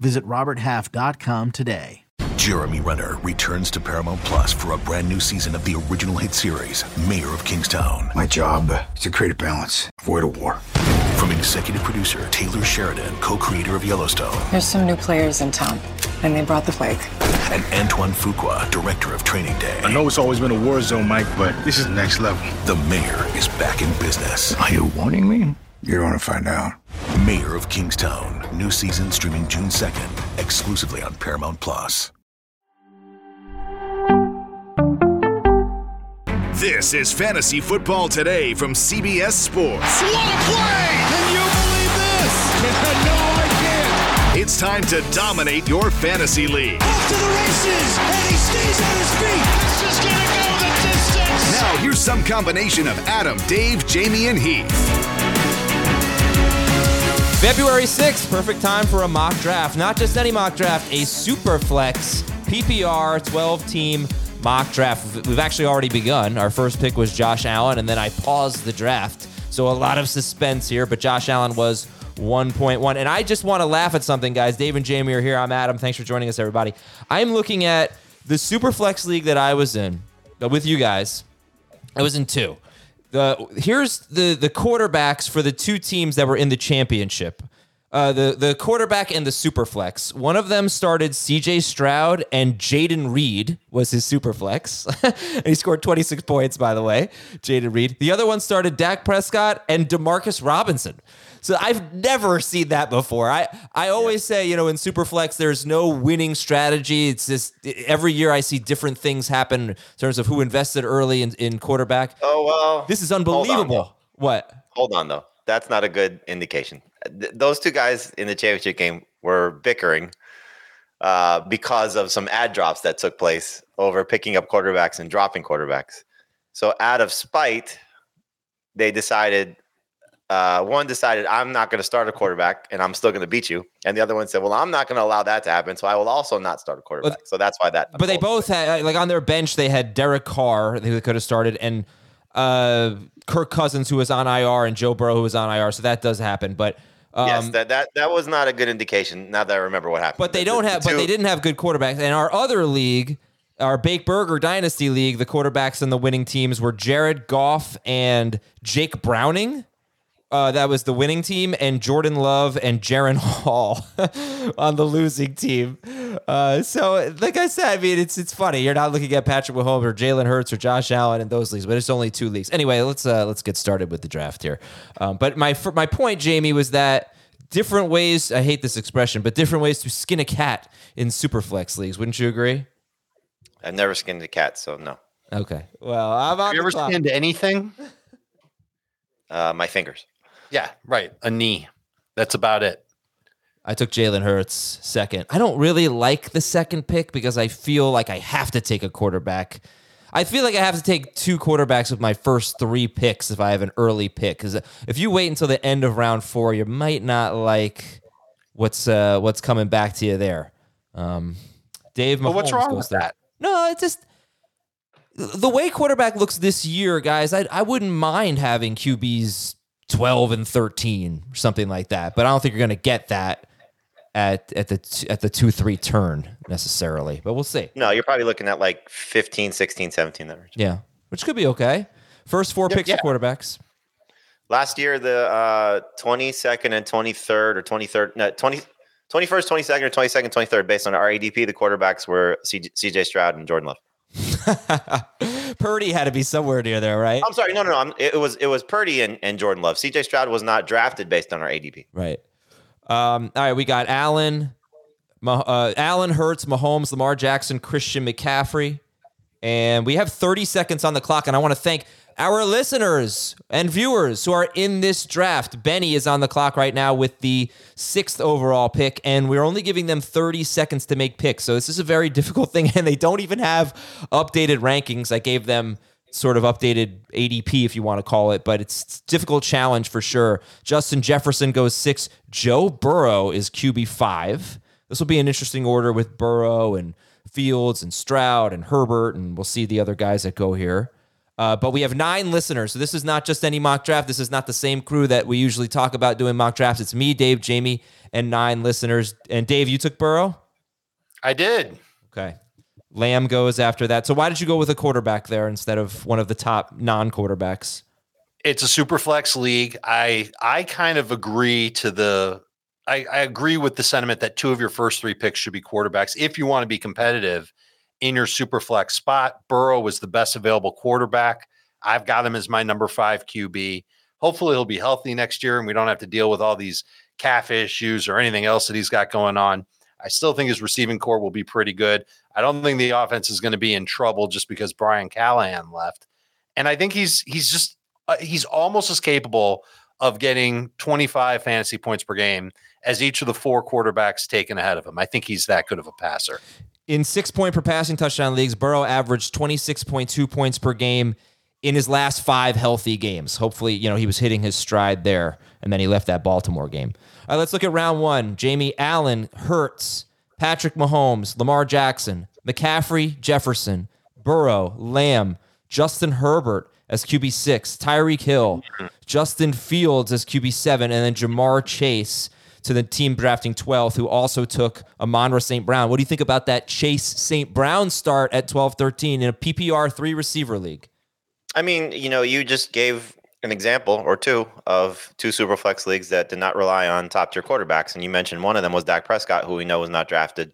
Visit RobertHalf.com today. Jeremy Renner returns to Paramount Plus for a brand new season of the original hit series, Mayor of Kingstown. My job is to create a balance, avoid a war. From executive producer Taylor Sheridan, co creator of Yellowstone, There's some new players in town, and they brought the plague. and Antoine Fuqua, director of Training Day. I know it's always been a war zone, Mike, but this is next level. The mayor is back in business. Are you warning me? You don't want to find out. Mayor of Kingstown. New season streaming June 2nd, exclusively on Paramount Plus. This is Fantasy Football Today from CBS Sports. What a play! Can you believe this? no, I can't. It's time to dominate your fantasy league. Off to the races, and he stays on his feet. This is gonna go the distance. Now, here's some combination of Adam, Dave, Jamey, and Heath. February 6th, perfect time for a mock draft. Not just any mock draft, a super flex PPR 12 team mock draft. We've actually already begun. Our first pick was Josh Allen, and then I paused the draft. So a lot of suspense here, but Josh Allen was 1.1. And I just want to laugh at something, guys. Dave and Jamey are here. I'm Adam. Thanks for joining us, everybody. I'm looking at the super flex league that I was in with you guys. I was in two. The here's the the quarterbacks for the two teams that were in the championship. Uh, the the quarterback and the super flex. One of them started C.J. Stroud and Jayden Reed was his super flex, and he scored 26 points. By the way, Jayden Reed. The other one started Dak Prescott and Demarcus Robinson. So I've never seen that before. I, I always say, you know, in Superflex, there's no winning strategy. It's just every year I see different things happen in terms of who invested early in, in quarterback. Oh well, This is hold on, unbelievable. what? Hold on though. That's not a good indication. Th- those two guys in the championship game were bickering uh, because of some add drops that took place over picking up quarterbacks and dropping quarterbacks. So out of spite, they decided. Uh, one decided I'm not going to start a quarterback and I'm still going to beat you, and the other one said, "Well, I'm not going to allow that to happen, so I will also not start a quarterback." so that's why that. But they both had, like, on their bench, they had Derek Carr, who could have started, and uh, Kirk Cousins, who was on IR, and Joe Burrow, who was on IR. So that does happen. But. Um, yes, that, that that was not a good indication. Now that I remember what happened, But they The- don't the have. But two- they didn't have good quarterbacks. And our other league, our Bake Burger Dynasty League, the quarterbacks and the winning teams were Jared Goff and Jake Browning. Uh, that was the winning team, and Jordan Love and Jaren Hall on the losing team. Uh, so, like I said, I mean, it's it's funny. You're not looking at Patrick Mahomes or Jalen Hurts or Josh Allen in those leagues, but it's only two leagues. Anyway, let's uh, let's get started with the draft here. Um, but my fir- my point, Jamey, was that different ways. I hate this expression, but different ways to skin a cat in superflex leagues. Wouldn't you agree? I've never skinned a cat, so no. Okay. Well, I'm on Have you the ever clock. skinned anything? Uh, my fingers. Yeah, right. A knee. That's about it. I took Jalen Hurts second. I don't really like the second pick because I feel like I have to take a quarterback. I feel like I have to take two quarterbacks with my first three picks if I have an early pick. Because if you wait until the end of round four, you might not like what's uh, what's coming back to you there. Um, Dave, But what's wrong with there. that? No, it's just the way quarterback looks this year, guys. I I wouldn't mind having QBs twelve and thirteen or something like that, but I don't think you're going to get that at at the at the two three turn necessarily. But we'll see. No, you're probably looking at like 15, 16, 17 that range. Yeah, which could be okay. First four picks yeah. for quarterbacks. Last year, the uh, 22nd and 23rd or 23rd, no, 20, 21st, 22nd or 22nd, 23rd, based on our ADP, the quarterbacks were CJ Stroud and Jordan Love. Purdy had to be somewhere near there, right? I'm sorry, no, no, no. I'm, it was it was Purdy and, and Jordan Love. CJ Stroud was not drafted based on our ADP. Right. Um, all right, we got Allen, uh, Allen Hurts, Mahomes, Lamar Jackson, Christian McCaffrey, and we have 30 seconds on the clock. And I want to thank our listeners and viewers who are in this draft. Benny is on the clock right now with the sixth overall pick, and we're only giving them 30 seconds to make picks. So this is a very difficult thing, and they don't even have updated rankings. I gave them sort of updated ADP, if you want to call it, but it's difficult challenge for sure. Justin Jefferson goes six. Joe Burrow is QB five. This will be an interesting order with Burrow and Fields and Stroud and Herbert, and we'll see the other guys that go here. Uh, but we have nine listeners, so this is not just any mock draft. This is not the same crew that we usually talk about doing mock drafts. It's me, Dave, Jamey, and nine listeners. And Dave, you took Burrow. I did. Okay. Lamb goes after that. So why did you go with a quarterback there instead of one of the top non-quarterbacks? It's a super flex league. I I kind of agree to the I, I agree with the sentiment that two of your first three picks should be quarterbacks if you want to be competitive in your super flex spot. Burrow was the best available quarterback. I've got him as my number five QB. Hopefully he'll be healthy next year and we don't have to deal with all these calf issues or anything else that he's got going on. I still think his receiving corps will be pretty good. I don't think the offense is going to be in trouble just because Brian Callahan left. And I think he's he's just uh, he's almost as capable of getting 25 fantasy points per game as each of the four quarterbacks taken ahead of him. I think he's that good of a passer. In six point per passing touchdown leagues, Burrow averaged 26.2 points per game in his last five healthy games. Hopefully, you know, he was hitting his stride there, and then he left that Baltimore game. All right, let's look at round one. Jamey Allen, Hurts, Patrick Mahomes, Lamar Jackson, McCaffrey, Jefferson, Burrow, Lamb, Justin Herbert as QB6, Tyreek Hill, mm-hmm. Justin Fields as QB7, and then Ja'Marr Chase to the team drafting 12th, who also took Amon-Ra St. Brown. What do you think about that Chase St. Brown start at 12 13 in a PPR three receiver league? I mean, you know, you just gave an example or two of two super flex leagues that did not rely on top tier quarterbacks. And you mentioned one of them was Dak Prescott, who we know was not drafted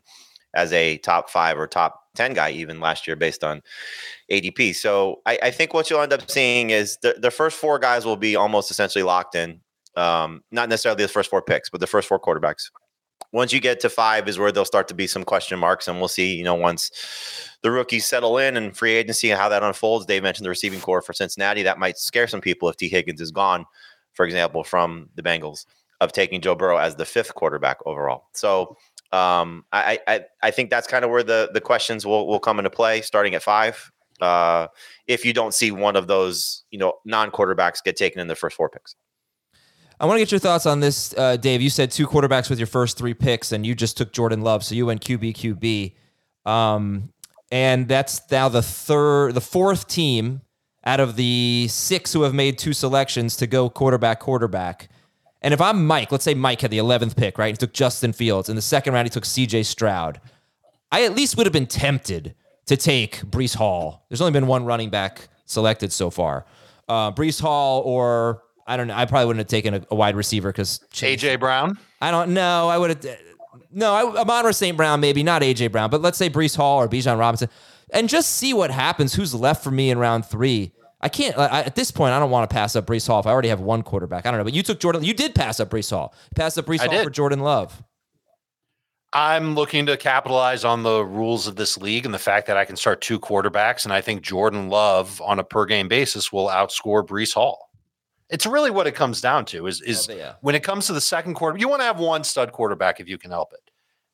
as a top five or top 10 guy even last year based on ADP. So I, I think what you'll end up seeing is the, the first four guys will be almost essentially locked in. Um, not necessarily the first four picks, but the first four quarterbacks. Once you get to five is where there'll start to be some question marks and we'll see you know once the rookies settle in and free agency and how that unfolds. Dave mentioned the receiving corps for cincinnati. That might scare some people if Tee Higgins is gone for example from the bengals of taking joe burrow as the fifth quarterback overall. So um, I, I i think that's kind of where the the questions will, will come into play starting at five uh, if you don't see one of those you know non-quarterbacks get taken in the first four picks I want to get your thoughts on this, uh, Dave. You said two quarterbacks with your first three picks, and you just took Jordan Love, so you went QB QB, um, and that's now the third, the fourth team out of the six who have made two selections to go quarterback quarterback. And if I'm Mike, let's say Mike had the 11th pick, right? He took Justin Fields. In the second round, he took CJ Stroud. I at least would have been tempted to take Breece Hall. There's only been one running back selected so far. Uh, Breece Hall or I don't know. I probably wouldn't have taken a, a wide receiver because AJ Brown. I don't know. I would have. No, I, Amon-Ra St. Brown, maybe not AJ Brown, but let's say Breece Hall or Bijan Robinson, and just see what happens. Who's left for me in round three? I can't I, at this point. I don't want to pass up Breece Hall if I already have one quarterback. I don't know, but you took Jordan. You did pass up Breece Hall. Pass up Breece I Hall did. for Jordan Love. I'm looking to capitalize on the rules of this league and the fact that I can start two quarterbacks, and I think Jordan Love on a per game basis will outscore Breece Hall. It's really what it comes down to is is oh, yeah. when it comes to the second quarter, you want to have one stud quarterback if you can help it.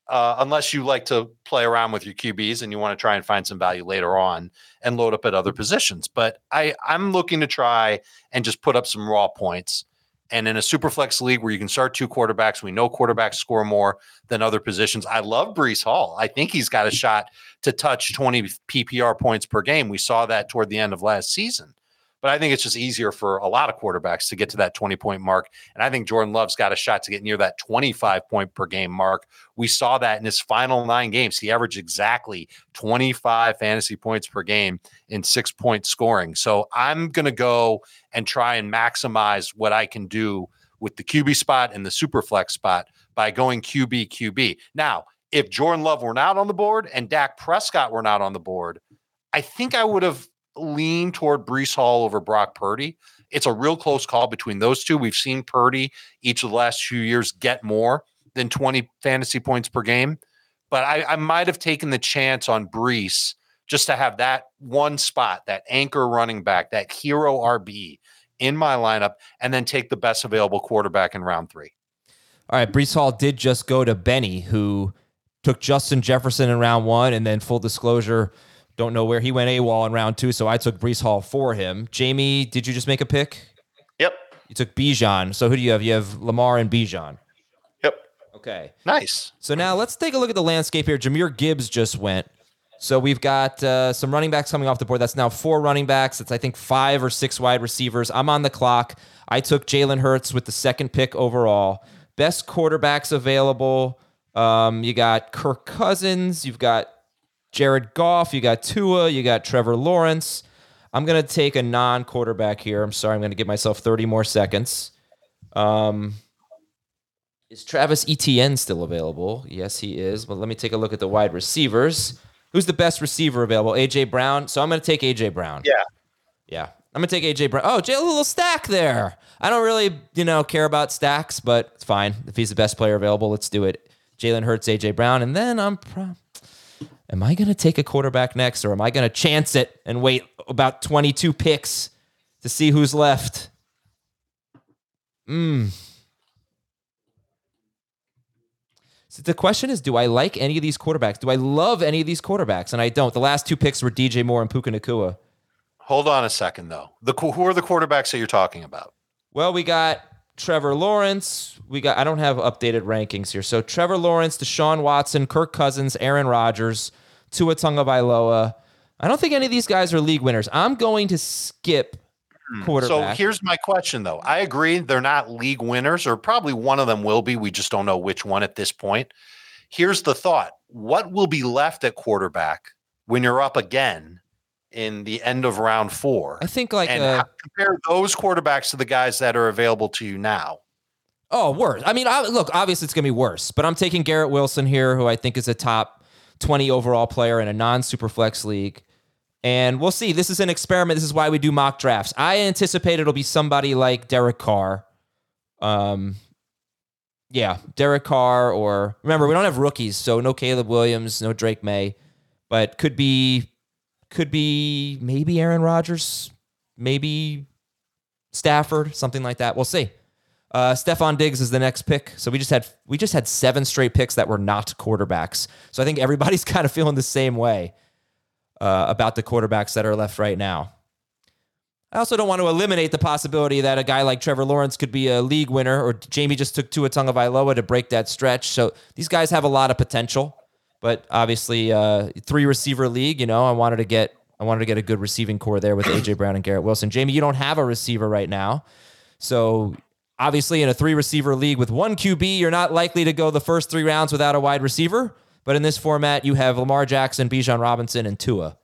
Uh, unless you like to play around with your QBs and you want to try and find some value later on and load up at other positions. But I I'm looking to try and just put up some raw points. And in a super flex league where you can start two quarterbacks, we know quarterbacks score more than other positions. I love Breece Hall. I think he's got a shot to touch 20 PPR points per game. We saw that toward the end of last season. But I think it's just easier for a lot of quarterbacks to get to that 20 point mark. And I think Jordan Love's got a shot to get near that 25 point per game mark. We saw that in his final nine games. He averaged exactly 25 fantasy points per game in six point scoring. So I'm going to go and try and maximize what I can do with the QB spot and the super flex spot by going QB, QB. Now, if Jordan Love were not on the board and Dak Prescott were not on the board, I think I would have lean toward Breece Hall over Brock Purdy. It's a real close call between those two. We've seen Purdy each of the last few years get more than 20 fantasy points per game, but I, I might have taken the chance on Breece just to have that one spot, that anchor running back, that hero RB in my lineup, and then take the best available quarterback in round three. All right, Breece Hall did just go to Benny, who took Justin Jefferson in round one, and then full disclosure, don't know where he went AWOL in round two, so I took Breece Hall for him. Jamey, did you just make a pick? Yep. You took Bijan. So who do you have? You have Lamar and Bijan. Yep. Okay. Nice. So now let's take a look at the landscape here. Jahmyr Gibbs just went. So we've got uh, some running backs coming off the board. That's now four running backs. It's I think five or six wide receivers. I'm on the clock. I took Jalen Hurts with the second pick overall. Best quarterbacks available. Um, you got Kirk Cousins. You've got Jared Goff. You got Tua. You got Trevor Lawrence. I'm gonna take a non-quarterback here. I'm sorry. I'm gonna give myself 30 more seconds. Um, is Travis Etienne still available? Yes, he is. But let me take a look at the wide receivers. Who's the best receiver available? AJ Brown. So I'm going to take AJ Brown. Yeah. Yeah. I'm going to take AJ Brown. Oh, Jay, a little stack there. I don't really, you know, care about stacks, but it's fine. If he's the best player available, let's do it. Jalen Hurts, AJ Brown. And then I'm. Pro- am I going to take a quarterback next or am I going to chance it and wait about 22 picks to see who's left? Hmm. So the question is, do I like any of these quarterbacks? Do I love any of these quarterbacks? And I don't. The last two picks were DJ Moore and Puka Nacua. Hold on a second, though. The who are the quarterbacks that you're talking about? Well, we got Trevor Lawrence. We got. I don't have updated rankings here. So Trevor Lawrence, Deshaun Watson, Kirk Cousins, Aaron Rodgers, Tua Tagovailoa. I don't think any of these guys are league winners. I'm going to skip hmm. quarterback. So here's my question, though. I agree they're not league winners, or probably one of them will be. We just don't know which one at this point. Here's the thought what will be left at quarterback when you're up again in the end of round four? I think like and uh, compare those quarterbacks to the guys that are available to you now. Oh, worse. I mean, I, look, obviously it's going to be worse, but I'm taking Garrett Wilson here, who I think is a top 20 overall player in a non superflex league. And we'll see. This is an experiment. This is why we do mock drafts. I anticipate it'll be somebody like Derek Carr. Um, yeah, Derek Carr, or remember, we don't have rookies, so no Caleb Williams, no Drake Maye, but could be, could be maybe Aaron Rodgers, maybe Stafford, something like that. We'll see. Uh, Stefon Diggs is the next pick. So we just had we just had seven straight picks that were not quarterbacks. So I think everybody's kind of feeling the same way uh, about the quarterbacks that are left right now. I also don't want to eliminate the possibility that a guy like Trevor Lawrence could be a league winner, or Jamey just took Tua Tagovailoa to break that stretch. So these guys have a lot of potential, but obviously, uh, three receiver league. You know, I wanted to get I wanted to get a good receiving corps there with AJ Brown and Garrett Wilson. Jamey, you don't have a receiver right now, so obviously in a three receiver league with one QB, you're not likely to go the first three rounds without a wide receiver. But in this format, you have Lamar Jackson, Bijan Robinson, and Tua.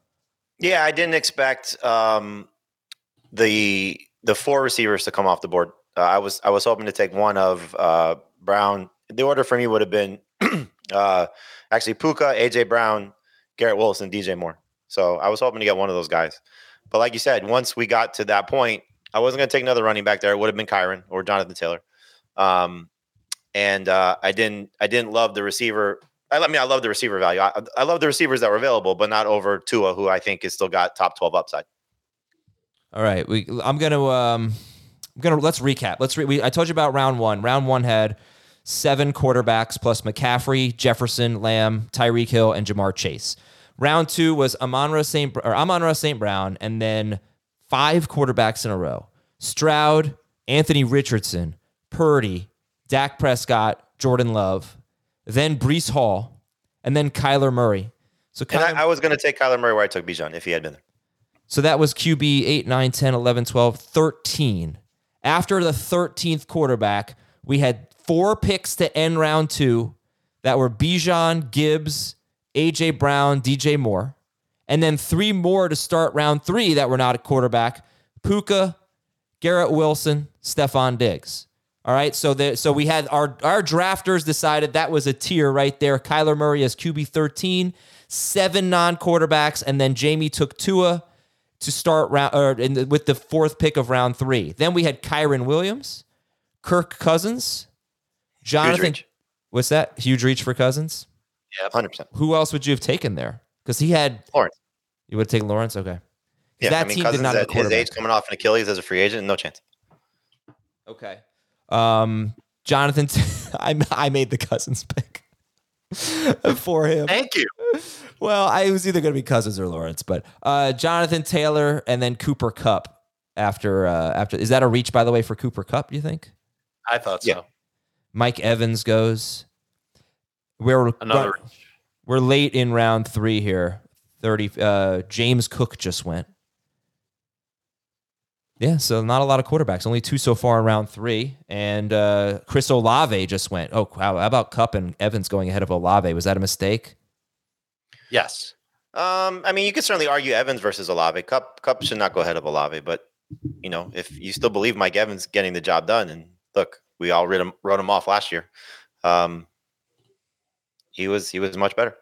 Yeah, I didn't expect um, the the four receivers to come off the board. Uh, I was I was hoping to take one of uh, Brown. The order for me would have been uh, actually Puka, AJ Brown, Garrett Wilson, DJ Moore. So I was hoping to get one of those guys. But like you said, once we got to that point, I wasn't going to take another running back there. It would have been Kyren or Jonathan Taylor. Um, and uh, I didn't I didn't love the receiver. I, I mean, I love the receiver value. I, I love the receivers that were available, but not over Tua, who I think has still got top twelve upside. All right, we. I'm gonna. Um, I'm gonna. Let's recap. Let's. Re, we, I told you about round one. Round one had seven quarterbacks plus McCaffrey, Jefferson, Lamb, Tyreek Hill, and Ja'Marr Chase. Round two was Amon-Ra St. or Amon-Ra St. Brown, and then five quarterbacks in a row: Stroud, Anthony Richardson, Purdy, Dak Prescott, Jordan Love, then Breece Hall, and then Kyler Murray. So And I, I was going to take Kyler Murray where I took Bijan if he had been there. so that was QB 8, 9, 10, 11, 12, 13. After the 13th quarterback, we had four picks to end round two that were Bijan, Gibbs, AJ Brown, DJ Moore. And then three more to start round three that were not a quarterback Puka, Garrett Wilson, Stefon Diggs. All right. So the, so we had our, our drafters decided that was a tier right there. Kyler Murray as QB 13, seven non quarterbacks. And then Jamey took Tua to start round or the, with the fourth pick of round three. Then we had Kyren Williams, Kirk Cousins, Jonathan. What's that? Huge reach for Cousins. Yeah, hundred percent. Who else would you have taken there? Because he had Lawrence. You would take Lawrence? Okay. Yeah, that I mean, team did Cousins not have a at his age coming off an Achilles as a free agent, no chance. Okay. Um, Jonathan, I I made the Cousins pick for him. Thank you. Well, I was either going to be Cousins or Lawrence, but uh, Jonathan Taylor and then Cooper Kupp after uh, after is that a reach by the way for Cooper Kupp? Do you think I thought Yeah. Mike Evans goes? We're Another. we're late in round three here. Thirty. Uh, James Cook just went. Yeah, so not a lot of quarterbacks. Only two so far in round three, and uh, Chris Olave just went. Oh wow! How about Kupp and Evans going ahead of Olave? Was that a mistake? Yes. Um, I mean, you could certainly argue Evans versus Olave. Kupp Kupp should not go ahead of Olave, but you know, if you still believe Mike Evans getting the job done, and look, we all wrote him, wrote him off last year. Um, he was he was much better.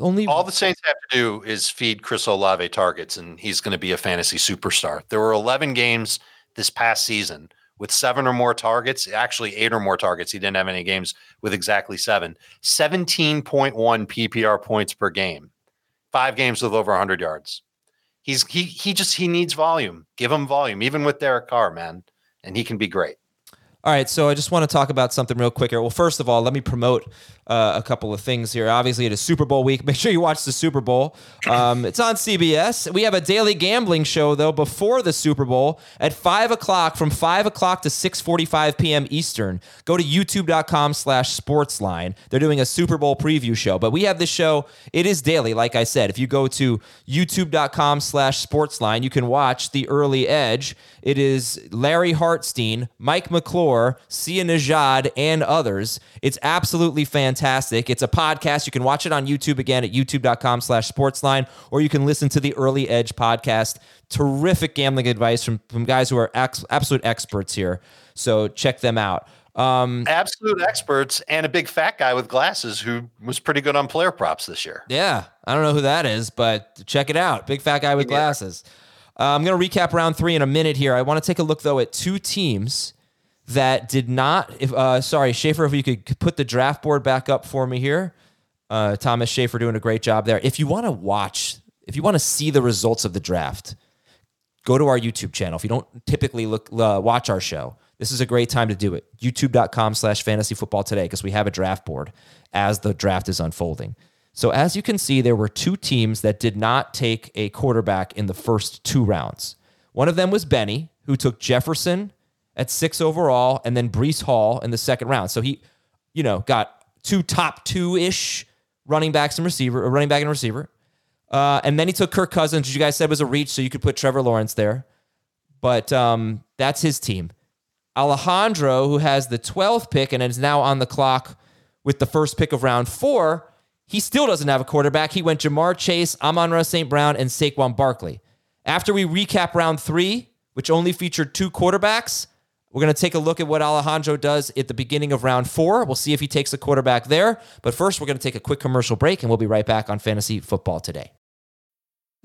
Only All the Saints have to do is feed Chris Olave targets, and he's going to be a fantasy superstar. There were 11 games this past season with seven or more targets, actually eight or more targets. He didn't have any games with exactly seven. 17.1 PPR points per game, five games with over 100 yards. He's he he just he needs volume. Give him volume, even with Derek Carr, man, and he can be great. All right, so I just want to talk about something real quick here. Well, first of all, let me promote uh, a couple of things here. Obviously, it is Super Bowl week. Make sure you watch the Super Bowl. Um, it's on CBS. We have a daily gambling show though before the Super Bowl at five o'clock, from five o'clock to six forty-five p.m. Eastern. Go to YouTube.com/slash Sportsline. They're doing a Super Bowl preview show, but we have this show. It is daily, like I said. If you go to YouTube.com/slash Sportsline, you can watch the early edge. It is Larry Hartstein, Mike McClure, Sia Najad, and others. It's absolutely fantastic. It's a podcast. You can watch it on YouTube again at youtube.com slash sportsline, or you can listen to the Early Edge podcast. Terrific gambling advice from, from guys who are ex- absolute experts here. So check them out. Um, Absolute experts and a big fat guy with glasses who was pretty good on player props this year. Yeah, I don't know who that is, but check it out. Big fat guy with glasses. Uh, I'm going to recap round three in a minute here. I want to take a look though at two teams that did not. If uh, sorry, Schaefer, if you could put the draft board back up for me here. Uh, Thomas Schaefer doing a great job there. If you want to watch, if you want to see the results of the draft, go to our YouTube channel. If you don't typically look uh, watch our show, this is a great time to do it. YouTube.com slash fantasy football today because we have a draft board as the draft is unfolding. So as you can see, there were two teams that did not take a quarterback in the first two rounds. One of them was Benny, who took Jefferson at six overall, and then Breece Hall in the second round. So he, you know, got two top two ish running backs and receiver, a running back and receiver. Uh, and then he took Kirk Cousins, which you guys said was a reach, so you could put Trevor Lawrence there. But um, that's his team. Alejandro, who has the 12th pick and is now on the clock with the first pick of round four, he still doesn't have a quarterback. He went Ja'Marr Chase, Amon Ra St. Brown, and Saquon Barkley. After we recap round three, which only featured two quarterbacks, we're going to take a look at what Alejandro does at the beginning of round four. We'll see if he takes a quarterback there. But first, we're going to take a quick commercial break, and we'll be right back on Fantasy Football today.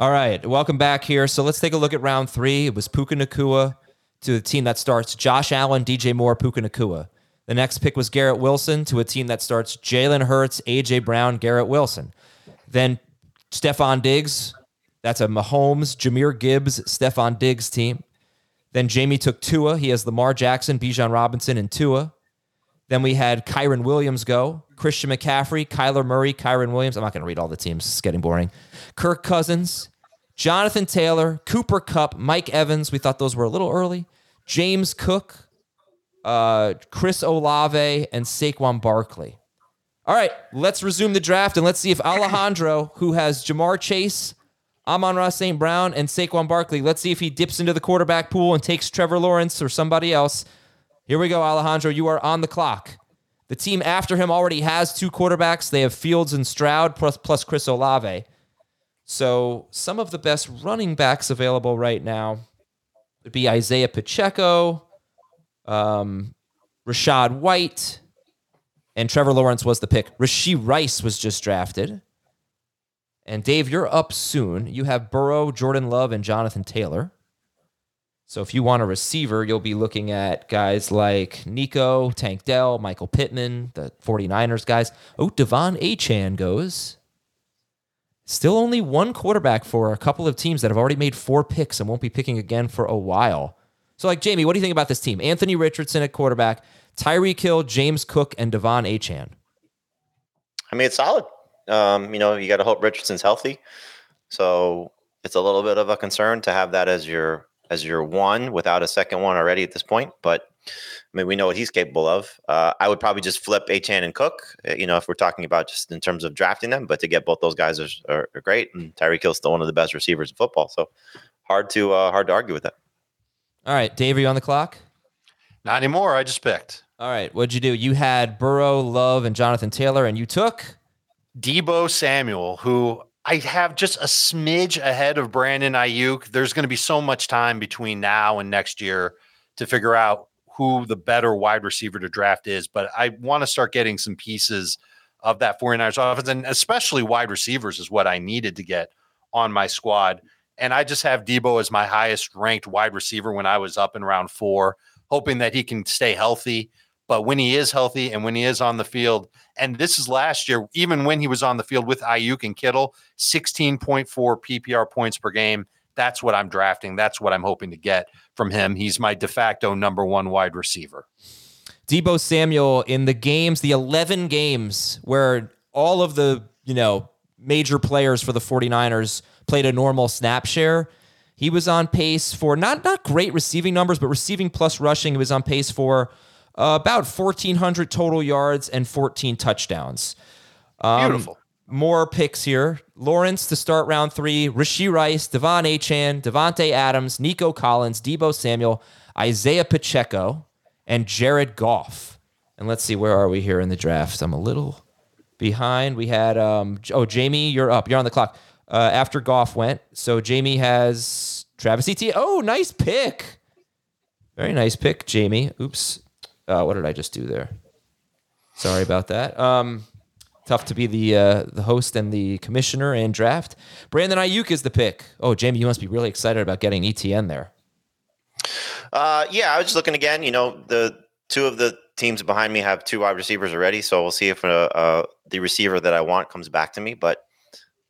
All right, welcome back here. So let's take a look at round three. It was Puka Nacua to the team that starts Josh Allen, DJ Moore, Puka Nacua. The next pick was Garrett Wilson to a team that starts Jalen Hurts, AJ Brown, Garrett Wilson. Then Stefon Diggs. That's a Mahomes, Jahmyr Gibbs, Stefon Diggs team. Then Jamey took Tua. He has Lamar Jackson, Bijan Robinson, and Tua. Then we had Kyren Williams go, Christian McCaffrey, Kyler Murray, Kyren Williams. I'm not going to read all the teams. It's getting boring. Kirk Cousins, Jonathan Taylor, Cooper Kupp, Mike Evans. We thought those were a little early. James Cook, uh, Chris Olave, and Saquon Barkley. All right, let's resume the draft and let's see if Alejandro, who has Ja'Marr Chase, Amon-Ra St. Brown, and Saquon Barkley, let's see if he dips into the quarterback pool and takes Trevor Lawrence or somebody else. Here we go, Alejandro. You are on the clock. The team after him already has two quarterbacks. They have Fields and Stroud plus, plus Chris Olave. So some of the best running backs available right now would be Isaiah Pacheco, um, Rachaad White, and Trevor Lawrence was the pick. Rashee Rice was just drafted. And Dave, you're up soon. You have Burrow, Jordan Love, and Jonathan Taylor. So if you want a receiver, you'll be looking at guys like Nico, Tank Dell, Michael Pittman, the 49ers guys. Oh, De'Von Achane goes. Still only one quarterback for a couple of teams that have already made four picks and won't be picking again for a while. So, like, Jamey, what do you think about this team? Anthony Richardson at quarterback, Tyreek Hill, James Cook, and De'Von Achane. I mean, it's solid. Um, you know, you got to hope Richardson's healthy. So it's a little bit of a concern to have that as your as your one without a second one already at this point. But I mean, we know what he's capable of. Uh, I would probably just flip Achane and Cook, uh, you know, if we're talking about just in terms of drafting them. But to get both those guys are, are, are great. And Tyreek Hill's still one of the best receivers in football. So hard to uh, hard to argue with that. All right, Dave, are you on the clock? Not anymore. I just picked. All right, what'd you do? You had Burrow, Love, and Jonathan Taylor, and you took Deebo Samuel, who I have just a smidge ahead of Brandon Aiyuk. There's going to be so much time between now and next year to figure out who the better wide receiver to draft is. But I want to start getting some pieces of that 49ers offense, and especially wide receivers is what I needed to get on my squad. And I just have Deebo as my highest ranked wide receiver when I was up in round four, hoping that he can stay healthy. But when he is healthy and when he is on the field, and this is last year, even when he was on the field with Aiyuk and Kittle, 16.4 PPR points per game. That's what I'm drafting. That's what I'm hoping to get from him. He's my de facto number one wide receiver. Deebo Samuel in the games, the 11 games where all of the, you know, major players for the 49ers played a normal snap share. He was on pace for not not great receiving numbers, but receiving plus rushing, he was on pace for uh, about 1,400 total yards and 14 touchdowns. Um, Beautiful. More picks here. Lawrence to start round three. Rashee Rice, De'Von Achane, Davante Adams, Nico Collins, Deebo Samuel, Isaiah Pacheco, and Jared Goff. And let's see, where are we here in the draft? I'm a little behind. We had, um, oh, Jamey, you're up. You're on the clock. Uh, after Goff went. So Jamey has Travis Etienne. Oh, nice pick. Very nice pick, Jamey. Oops. Uh, what did I just do there? Sorry about that. Um, tough to be the uh, the host and the commissioner and draft. Brandon Aiyuk is the pick. Oh, Jamey, you must be really excited about getting Etienne there. Uh, yeah, I was just looking again. You know, the two of the teams behind me have two wide receivers already, so we'll see if uh, uh, the receiver that I want comes back to me. But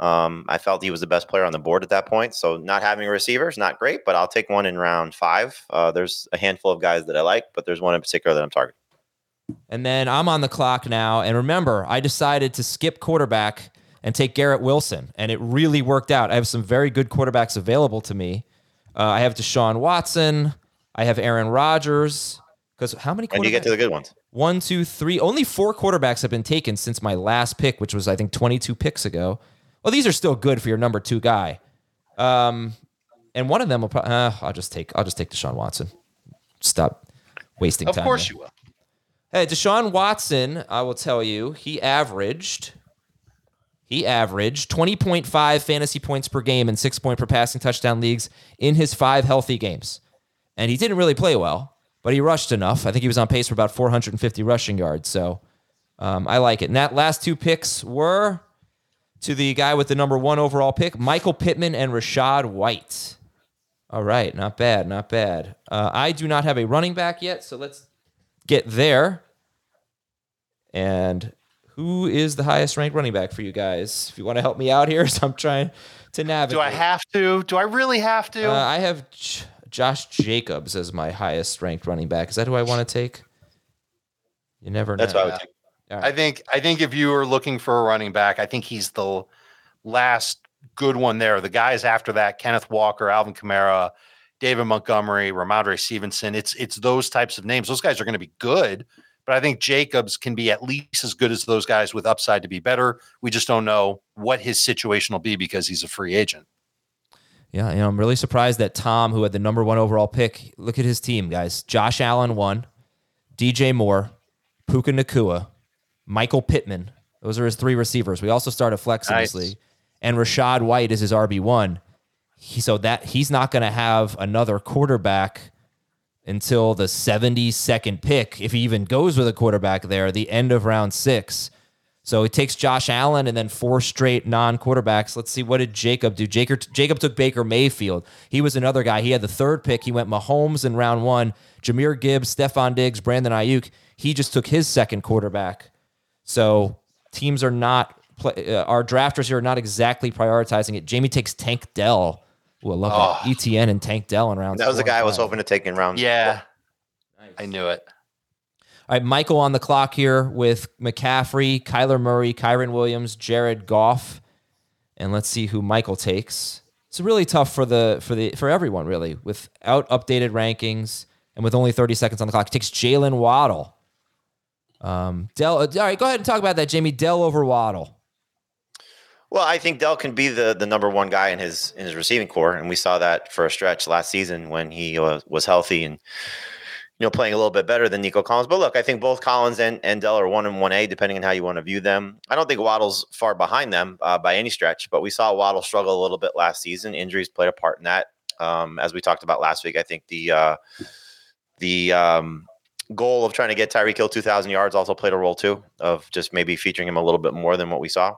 um, I felt he was the best player on the board at that point. So not having a receiver is not great, but I'll take one in round five. Uh, there's a handful of guys that I like, but there's one in particular that I'm targeting. And then I'm on the clock now. And remember, I decided to skip quarterback and take Garrett Wilson, and it really worked out. I have some very good quarterbacks available to me. Uh, I have Deshaun Watson. I have Aaron Rodgers. Because how many? Do you get to the good ones? One, two, three. Only four quarterbacks have been taken since my last pick, which was I think 22 picks ago. Well, these are still good for your number two guy. Um, and one of them will probably. Uh, I'll just take. I'll just take Deshaun Watson. Stop wasting of time. Of course there. you will. Hey, Deshaun Watson. I will tell you, he averaged. He averaged 20.5 fantasy points per game and six point per passing touchdown leagues in his five healthy games. And he didn't really play well, but he rushed enough. I think he was on pace for about 450 rushing yards. So um, I like it. And that last two picks were to the guy with the number one overall pick, Michael Pittman and Rachaad White. All right, not bad, not bad. Uh, I do not have a running back yet, so let's get there. And who is the highest ranked running back for you guys? If you want to help me out here, so I'm trying to navigate. Do I have to? Do I really have to? Uh, I have J- Josh Jacobs as my highest ranked running back. Is that who I want to take? You never know. That's what I would take. Right. I think I think if you are looking for a running back, I think he's the last good one there. The guys after that, Kenneth Walker, Alvin Kamara, David Montgomery, Rhamondre Stevenson. It's it's those types of names. Those guys are going to be good, but I think Jacobs can be at least as good as those guys with upside to be better. We just don't know what his situation will be because he's a free agent. Yeah, you know, I'm really surprised that Tom, who had the number one overall pick, look at his team, guys. Josh Allen one, DJ Moore, Puka Nacua, Michael Pittman. Those are his three receivers. We also started flex in nice. this league. and Rachaad White is his RB one. He, so that he's not going to have another quarterback until the 72nd pick, if he even goes with a quarterback there, the end of round six. So it takes Josh Allen and then four straight non-quarterbacks. Let's see what did Jacob do. Jacob Jacob took Baker Mayfield. He was another guy. He had the third pick. He went Mahomes in round one. Jahmyr Gibbs, Stefon Diggs, Brandon Aiyuk. He just took his second quarterback. So teams are not uh, our drafters here are not exactly prioritizing it. Jamey takes Tank Dell. Ooh, I love oh. that. Etienne and Tank Dell in round. That was the guy I was hoping to take in round. Yeah, nice. I knew it. All right, Michael on the clock here with McCaffrey, Kyler Murray, Kyren Williams, Jared Goff, and let's see who Michael takes. It's really tough for the for the for everyone really without updated rankings and with only 30 seconds on the clock. He takes Jaylen Waddle. Um, Dell. Uh, all right, go ahead and talk about that, Jamey. Dell over Waddle. Well, I think Dell can be the the number one guy in his in his receiving corps, and we saw that for a stretch last season when he was, was healthy and you know, playing a little bit better than Nico Collins. But look, I think both Collins and, and Dell are one and one A, depending on how you want to view them. I don't think Waddle's far behind them uh, by any stretch, but we saw Waddle struggle a little bit last season. Injuries played a part in that. Um, as we talked about last week, I think the uh, the um, goal of trying to get Tyreek Hill 2,000 yards also played a role too, of just maybe featuring him a little bit more than what we saw.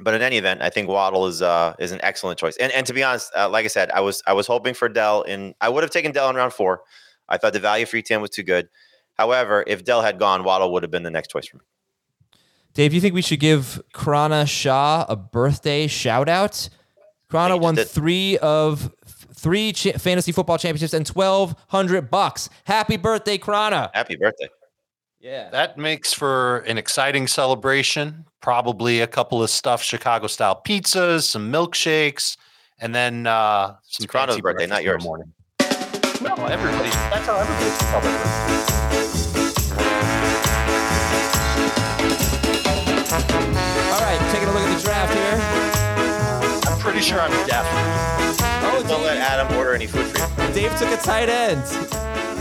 But in any event, I think Waddle is uh, is an excellent choice. And and to be honest, uh, like I said, I was I was hoping for Dell in. I would have taken Dell in round four. I thought the value for Etienne was too good. However, if Dell had gone, Waddle would have been the next choice for me. Dave, you think we should give Krana Shah a birthday shout out? Krana won three of three ch- fantasy football championships and twelve hundred bucks. Happy birthday, Krana! Happy birthday! Yeah, that makes for an exciting celebration. Probably a couple of stuffed Chicago style pizzas, some milkshakes, and then uh, some it's Krana's birthday, not yours. Morning. No, everybody. That's how everybody celebrates. All right, taking a look at the draft here. I'm pretty sure I'm deaf. Don't let Adam order any food for you. Dave took a tight end.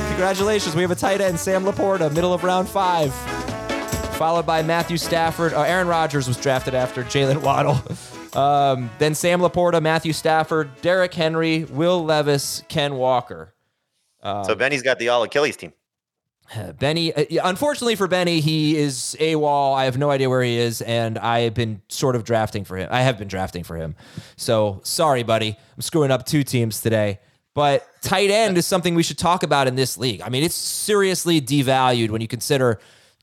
Congratulations, we have a tight end, Sam Laporta, middle of round five. Followed by Matthew Stafford. Uh, Aaron Rodgers was drafted after Jalen Waddle. Um, then Sam Laporta, Matthew Stafford, Derrick Henry, Will Levis, Ken Walker. Um, so Benny's got the all Achilles team. Benny, uh, unfortunately for Benny, he is AWOL. I have no idea where he is, and I have been sort of drafting for him. I have been drafting for him. So sorry, buddy. I'm screwing up two teams today. But tight end is something we should talk about in this league. I mean, it's seriously devalued when you consider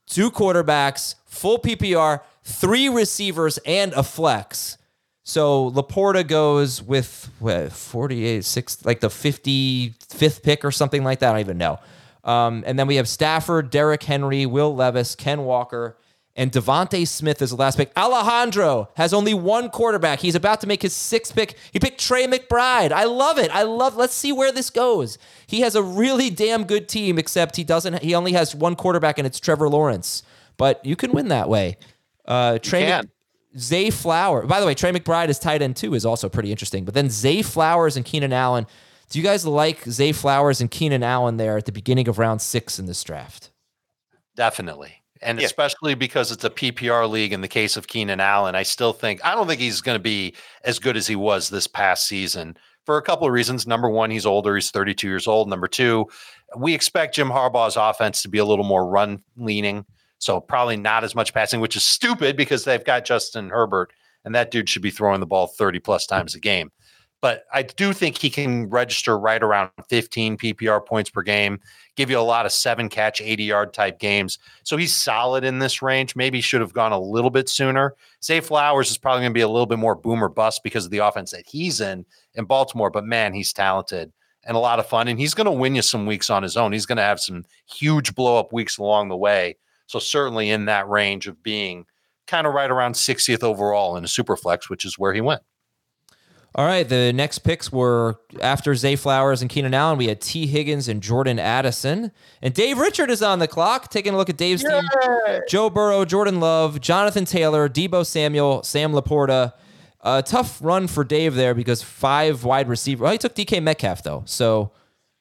two quarterbacks, full PPR, three receivers, and a flex. So Laporta goes with what, 48, six, like the 55th pick or something like that. I don't even know. Um, and then we have Stafford, Derrick Henry, Will Levis, Ken Walker, and DeVonta Smith is the last pick. Alejandro has only one quarterback. He's about to make his sixth pick. He picked Trey McBride. I love it. I love. Let's see where this goes. He has a really damn good team, except he doesn't. He only has one quarterback, and it's Trevor Lawrence. But you can win that way. Uh, Trey. Zay Flower. By the way, Trey McBride is tight end too is also pretty interesting. But then Zay Flowers and Keenan Allen. Do you guys like Zay Flowers and Keenan Allen there at the beginning of round six in this draft? Definitely. And yeah. especially because it's a PPR league in the case of Keenan Allen, I still think I don't think he's going to be as good as he was this past season for a couple of reasons. Number one, he's older, he's 32 years old. Number two, we expect Jim Harbaugh's offense to be a little more run leaning. So probably not as much passing, which is stupid because they've got Justin Herbert, and that dude should be throwing the ball 30 plus times a game. But I do think he can register right around 15 PPR points per game, give you a lot of seven catch, 80 yard type games. So he's solid in this range. Maybe should have gone a little bit sooner. Zay Flowers is probably going to be a little bit more boomer bust because of the offense that he's in in Baltimore. But man, he's talented and a lot of fun. And he's going to win you some weeks on his own. He's going to have some huge blow up weeks along the way so certainly in that range of being kind of right around 60th overall in a super flex, which is where he went. All right, the next picks were after Zay Flowers and Keenan Allen. We had Tee Higgins and Jordan Addison, and Dave Richard is on the clock. Taking a look at Dave's Yay! team: Joe Burrow, Jordan Love, Jonathan Taylor, Deebo Samuel, Sam Laporta. A tough run for Dave there because five wide receiver. Well, he took DK Metcalf though, so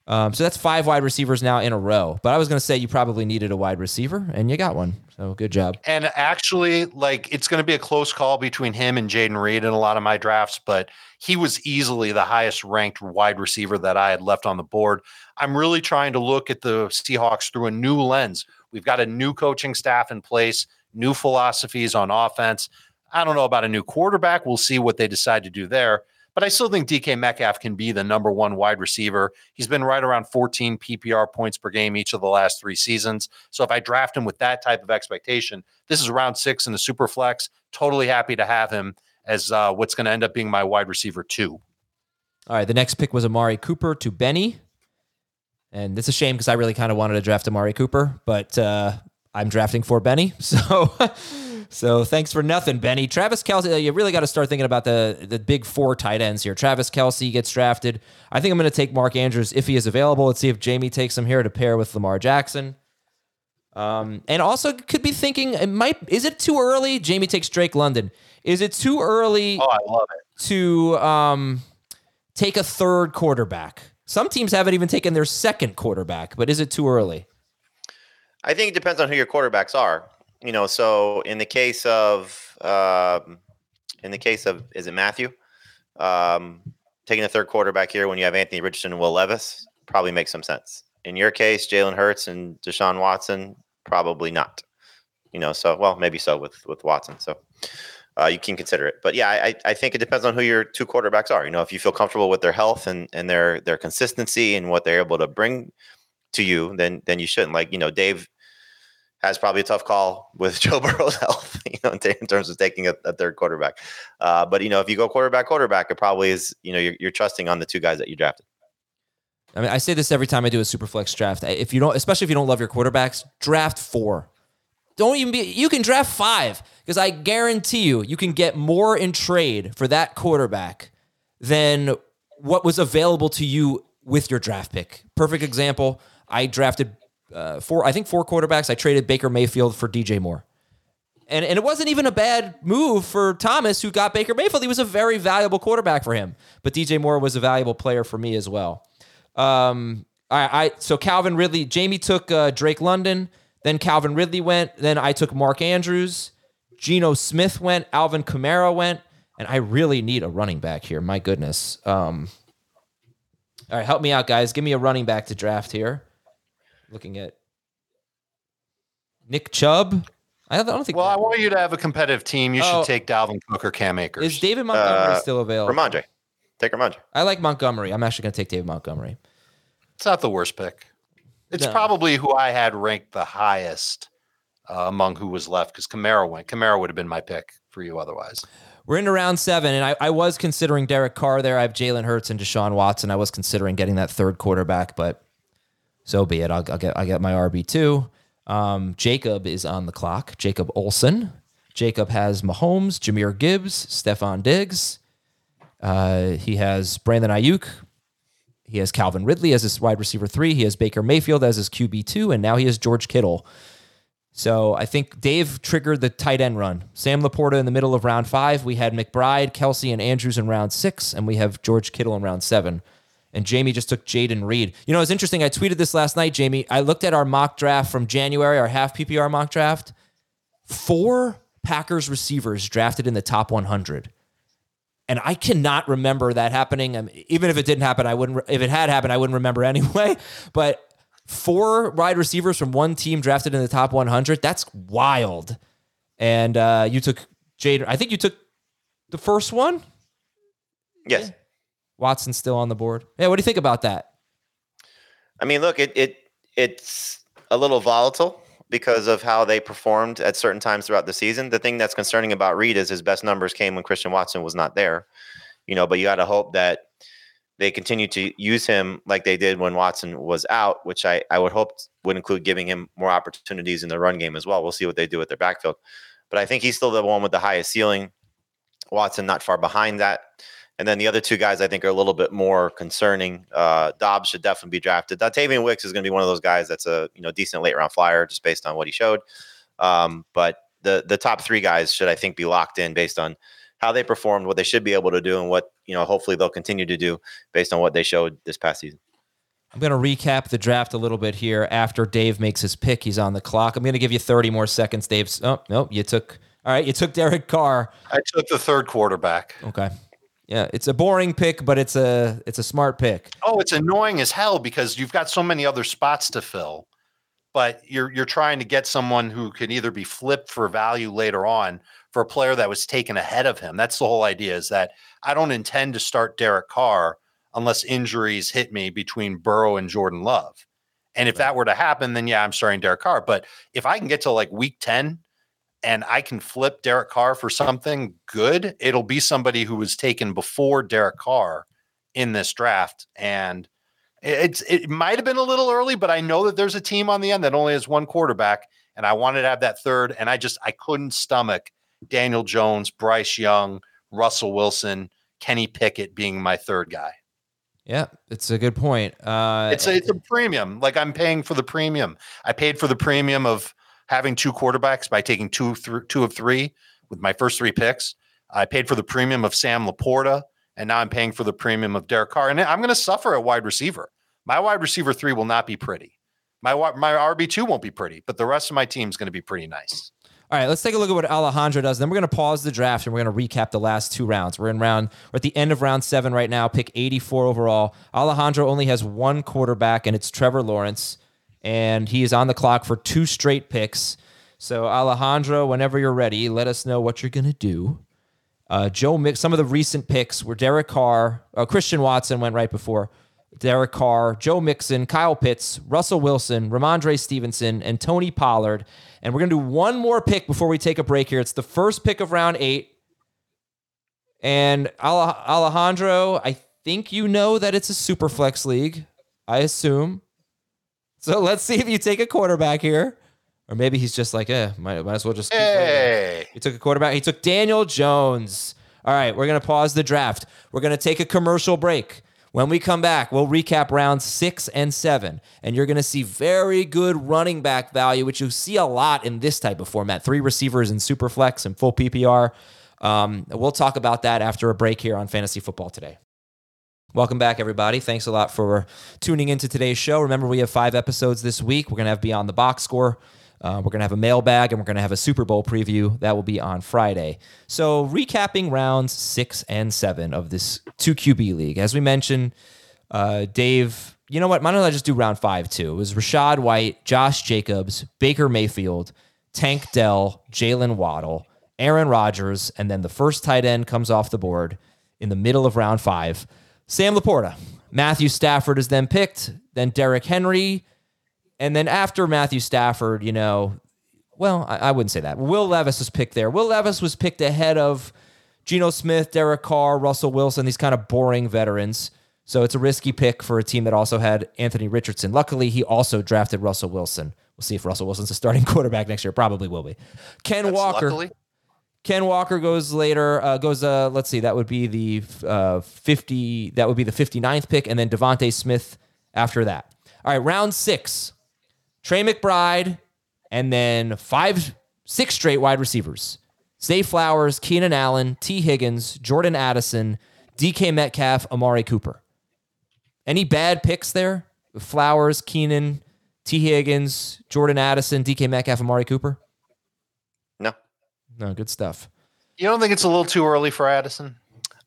um, so that's five wide receivers now in a row. But I was going to say you probably needed a wide receiver, and you got one. So good job. And actually, like it's going to be a close call between him and Jayden Reed in a lot of my drafts, but he was easily the highest ranked wide receiver that I had left on the board. I'm really trying to look at the Seahawks through a new lens. We've got a new coaching staff in place, new philosophies on offense. I don't know about a new quarterback. We'll see what they decide to do there. But I still think DK Metcalf can be the number one wide receiver. He's been right around 14 PPR points per game each of the last three seasons. So if I draft him with that type of expectation, this is round six in the super flex. Totally happy to have him as uh, what's going to end up being my wide receiver two. All right, the next pick was Amari Cooper to Benny. And it's a shame because I really kind of wanted to draft Amari Cooper, but uh, I'm drafting for Benny. So So thanks for nothing, Benny. Travis Kelce, you really got to start thinking about the the big four tight ends here. Travis Kelce gets drafted. I think I'm going to take Mark Andrews if he is available. Let's see if Jamie takes him here to pair with Lamar Jackson. Um, and also could be thinking it might is it too early? Jamie takes Drake London. Is it too early? Oh, I love it. To um, take a third quarterback. Some teams haven't even taken their second quarterback, but is it too early? I think it depends on who your quarterbacks are you know, so in the case of um, in the case of is it Matthew um, taking a third quarterback here when you have Anthony Richardson and Will Levis probably makes some sense. In your case, Jalen Hurts and Deshaun Watson probably not. You know, so well maybe so with with Watson. So uh, you can consider it. But yeah, I, I think it depends on who your two quarterbacks are. You know, if you feel comfortable with their health and, and their their consistency and what they're able to bring to you, then then you shouldn't. Like you know, Dave has probably a tough call with Joe Burrow's health, you know, in, t- in terms of taking a, a third quarterback. Uh, but you know, if you go quarterback, quarterback, it probably is. You know, you're, you're trusting on the two guys that you drafted. I mean, I say this every time I do a super flex draft. If you don't, especially if you don't love your quarterbacks, draft four. Don't even be. You can draft five because I guarantee you, you can get more in trade for that quarterback than what was available to you with your draft pick. Perfect example. I drafted uh, four, I think four quarterbacks. I traded Baker Mayfield for DJ Moore. And, and it wasn't even a bad move for Thomas, who got Baker Mayfield. He was a very valuable quarterback for him. But DJ Moore was a valuable player for me as well. Um, I, I so Calvin Ridley, Jamie took uh, Drake London, then Calvin Ridley went, then I took Mark Andrews, Geno Smith went, Alvin Kamara went, and I really need a running back here. My goodness. Um, all right, help me out, guys. Give me a running back to draft here looking at Nick Chubb. I don't think. Well, I want you to have a competitive team. You oh, should take Dalvin Cook or Cam Akers. Is David Montgomery uh, still available? Rhamondre. Take Rhamondre. I like Montgomery. I'm actually going to take David Montgomery. It's not the worst pick. It's no. probably who I had ranked the highest uh, among who was left because Kamara went. Kamara would have been my pick for you otherwise. We're into round seven, and I, I was considering Derek Carr there. I have Jalen Hurts and Deshaun Watson. I was considering getting that third quarterback, but so be it. I'll, I'll get I get my RB two. Um, Jacob is on the clock. Jacob Olson. Jacob has Mahomes, Jahmyr Gibbs, Stefon Diggs. Uh, he has Brandon Aiyuk. He has Calvin Ridley as his wide receiver three. He has Baker Mayfield as his QB two, and now he has George Kittle. So I think Dave triggered the tight end run. Sam LaPorta in the middle of round five. We had McBride, Kelce, and Andrews in round six, and we have George Kittle in round seven and Jamie just took Jayden Reed. You know, it's interesting. I tweeted this last night, Jamie. I looked at our mock draft from January, our half PPR mock draft. Four Packers receivers drafted in the top 100. And I cannot remember that happening. I mean, even if it didn't happen, I wouldn't. If it had happened, I wouldn't remember anyway. But four wide receivers from one team drafted in the top 100. That's wild. And uh, you took Jade. I think you took the first one. Yes. Yeah. Watson's still on the board. Yeah, what do you think about that? I mean, look, it it it's a little volatile because of how they performed at certain times throughout the season. The thing that's concerning about Reed is his best numbers came when Christian Watson was not there. You know, but you got to hope that they continue to use him like they did when Watson was out, which I, I would hope would include giving him more opportunities in the run game as well. We'll see what they do with their backfield. But I think he's still the one with the highest ceiling. Watson not far behind that. And then the other two guys I think are a little bit more concerning. Uh, Doubs should definitely be drafted. Dontayvion Wicks is going to be one of those guys that's a you know decent late round flyer just based on what he showed. Um, but the the top three guys should I think be locked in based on how they performed, what they should be able to do, and what you know hopefully they'll continue to do based on what they showed this past season. I'm going to recap the draft a little bit here after Dave makes his pick. He's on the clock. I'm going to give you 30 more seconds, Dave. Oh, no, you took, all right, you took Derek Carr. I took the third quarterback. Okay. Yeah, it's a boring pick, but it's a it's a smart pick. Oh, it's annoying as hell because you've got so many other spots to fill, but you're you're trying to get someone who can either be flipped for value later on for a player that was taken ahead of him. That's the whole idea is that I don't intend to start Derek Carr unless injuries hit me between Burrow and Jordan Love. And if that were to happen, then yeah, I'm starting Derek Carr. But if I can get to like week 10 and I can flip Derek Carr for something good, it'll be somebody who was taken before Derek Carr in this draft. And it's it might have been a little early, but I know that there's a team on the end that only has one quarterback, and I wanted to have that third, and I just I couldn't stomach Daniel Jones, Bryce Young, Russell Wilson, Kenny Pickett being my third guy. Yeah, it's a good point. Uh, it's a, it's a premium. Like I'm paying for the premium. I paid for the premium of having two quarterbacks by taking two th- two of three with my first three picks. I paid for the premium of Sam Laporta, and now I'm paying for the premium of Derek Carr. And I'm going to suffer at wide receiver. My wide receiver three will not be pretty. My my RB two won't be pretty, but the rest of my team is going to be pretty nice. All right, let's take a look at what Alejandro does. Then we're going to pause the draft and we're going to recap the last two rounds. We're in round, we're at the end of round seven right now, pick 84 overall. Alejandro only has one quarterback, and it's Trevor Lawrence, and he is on the clock for two straight picks. So, Alejandro, whenever you're ready, let us know what you're going to do. Uh, Joe Mix, some of the recent picks were Derek Carr, uh, Christian Watson went right before. Derek Carr, Joe Mixon, Kyle Pitts, Russell Wilson, Rhamondre Stevenson, and Tony Pollard. And we're going to do one more pick before we take a break here. It's the first pick of round eight. And Alejandro, I think you know that it's a super flex league. I assume. So let's see if you take a quarterback here. Or maybe he's just like, eh, might, might as well just. Hey. He took a quarterback. He took Daniel Jones. All right, we're going to pause the draft. We're going to take a commercial break. When we come back, we'll recap rounds six and seven, and you're going to see very good running back value, which you see a lot in this type of format. Three receivers in super flex and full PPR. Um, we'll talk about that after a break here on Fantasy Football today. Welcome back, everybody. Thanks a lot for tuning into today's show. Remember, we have five episodes this week. We're going to have Beyond the Box Score. Uh, we're going to have a mailbag and we're going to have a Super Bowl preview. That will be on Friday. So, recapping rounds six and seven of this 2QB league. As we mentioned, uh, Dave, you know what? Why don't I just do round five too? It was Rachaad White, Josh Jacobs, Baker Mayfield, Tank Dell, Jaylen Waddle, Aaron Rodgers, and then the first tight end comes off the board in the middle of round five. Sam Laporta. Matthew Stafford is then picked, then Derrick Henry, and then after Matthew Stafford, you know, well, I, I, wouldn't say that. Will Levis was picked there. Will Levis was picked ahead of Geno Smith, Derek Carr, Russell Wilson, these kind of boring veterans. So it's a risky pick for a team that also had Anthony Richardson. Luckily, he also drafted Russell Wilson. We'll see if Russell Wilson's a starting quarterback next year. Probably will be. Ken That's Walker. Luckily. Ken Walker goes later. Uh, goes. Uh, let's see. That would be the uh, fifty. That would be the 59th pick, and then DeVonta Smith after that. All right, round six. Trey McBride, and then five, six straight wide receivers. Zay Flowers, Keenan Allen, Tee Higgins, Jordan Addison, DK Metcalf, Amari Cooper. Any bad picks there? Flowers, Keenan, Tee Higgins, Jordan Addison, DK Metcalf, Amari Cooper? No. No, good stuff. You don't think it's a little too early for Addison?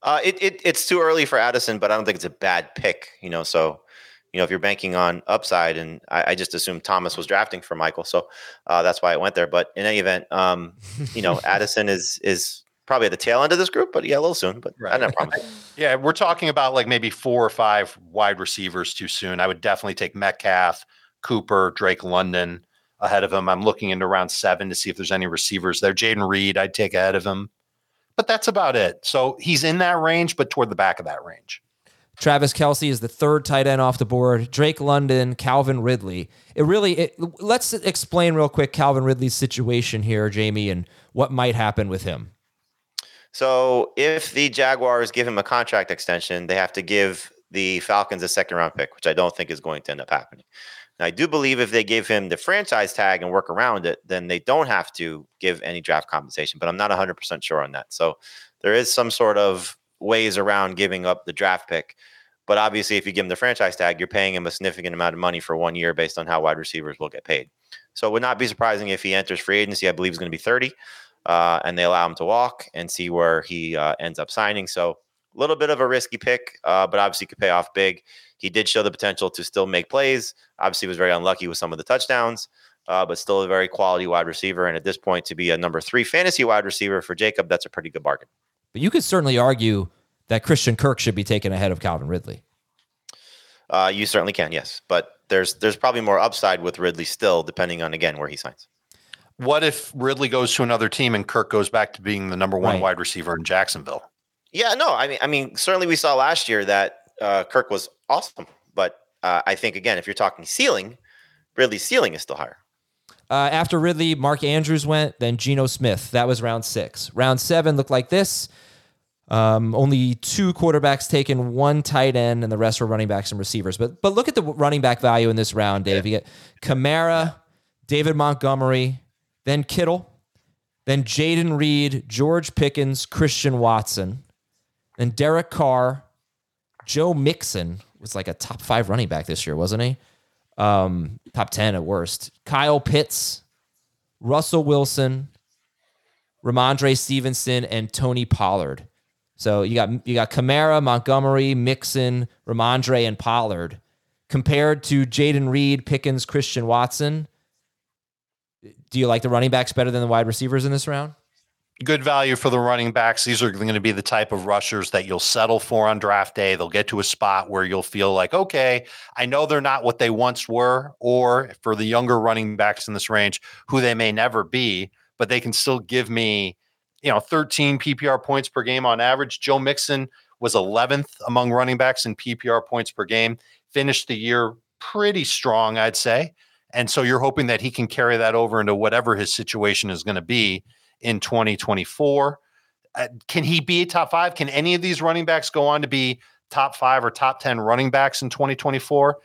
Uh, it, it it's too early for Addison, but I don't think it's a bad pick. You know, so you know, if you're banking on upside, and I, I just assumed Thomas was drafting for Michael, so uh, that's why it went there. But in any event, um, you know, Addison is is probably at the tail end of this group, but yeah, a little soon. But right. I don't problem. yeah, we're talking about like maybe four or five wide receivers too soon. I would definitely take Metcalf, Cooper, Drake London ahead of him. I'm looking into round seven to see if there's any receivers there. Jayden Reed, I'd take ahead of him. But that's about it. So he's in that range, but toward the back of that range. Travis Kelce is the third tight end off the board. Drake London, Calvin Ridley. It really. It, let's explain real quick Calvin Ridley's situation here, Jamie, and what might happen with him. So, if the Jaguars give him a contract extension, they have to give the Falcons a second round pick, which I don't think is going to end up happening. Now, I do believe if they give him the franchise tag and work around it, then they don't have to give any draft compensation, but I'm not 100% sure on that. So, there is some sort of ways around giving up the draft pick. But obviously, if you give him the franchise tag, you're paying him a significant amount of money for one year based on how wide receivers will get paid. So it would not be surprising if he enters free agency. I believe he's going to be 30, uh, and they allow him to walk and see where he uh, ends up signing. So a little bit of a risky pick, uh, but obviously could pay off big. He did show the potential to still make plays. Obviously, was very unlucky with some of the touchdowns, uh, but still a very quality wide receiver. And at this point, to be a number three fantasy wide receiver for Jacob, that's a pretty good bargain. But you could certainly argue that Christian Kirk should be taken ahead of Calvin Ridley. Uh, you certainly can, yes, but there's there's probably more upside with Ridley still, depending on again where he signs. What if Ridley goes to another team and Kirk goes back to being the number one right. wide receiver in Jacksonville? Yeah, no, I mean, I mean, certainly we saw last year that uh, Kirk was awesome, but uh, I think again, if you're talking ceiling, Ridley's ceiling is still higher. Uh, after Ridley, Mark Andrews went, then Geno Smith. That was round six. Round seven looked like this. Um, only two quarterbacks taken, one tight end, and the rest were running backs and receivers. But but look at the running back value in this round, Dave. Yeah. You get Kamara, David Montgomery, then Kittle, then Jayden Reed, George Pickens, Christian Watson, then Derek Carr, Joe Mixon was like a top five running back this year, wasn't he? Um, top ten at worst. Kyle Pitts, Russell Wilson, Rhamondre Stevenson, and Tony Pollard. So you got you got Kamara, Montgomery, Mixon, Rhamondre, and Pollard compared to Jayden Reed, Pickens, Christian Watson. Do you like the running backs better than the wide receivers in this round? Good value for the running backs. These are going to be the type of rushers that you'll settle for on draft day. They'll get to a spot where you'll feel like, okay, I know they're not what they once were, or for the younger running backs in this range, who they may never be, but they can still give me you know, 13 PPR points per game on average. Joe Mixon was 11th among running backs in PPR points per game, finished the year pretty strong, I'd say. And so you're hoping that he can carry that over into whatever his situation is going to be in 2024. Uh, can he be a top five? Can any of these running backs go on to be top five or top 10 running backs in 2024?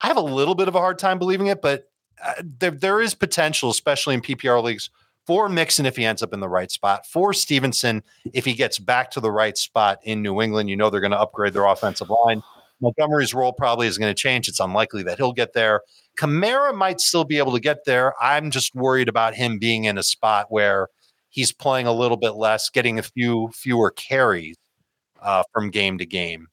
I have a little bit of a hard time believing it, but uh, there, there is potential, especially in PPR leagues, for Mixon if he ends up in the right spot, for Stevenson if he gets back to the right spot in New England. You know they're going to upgrade their offensive line. Montgomery's role probably is going to change. It's unlikely that he'll get there. Kamara might still be able to get there. I'm just worried about him being in a spot where he's playing a little bit less, getting a few fewer carries uh, from game to game,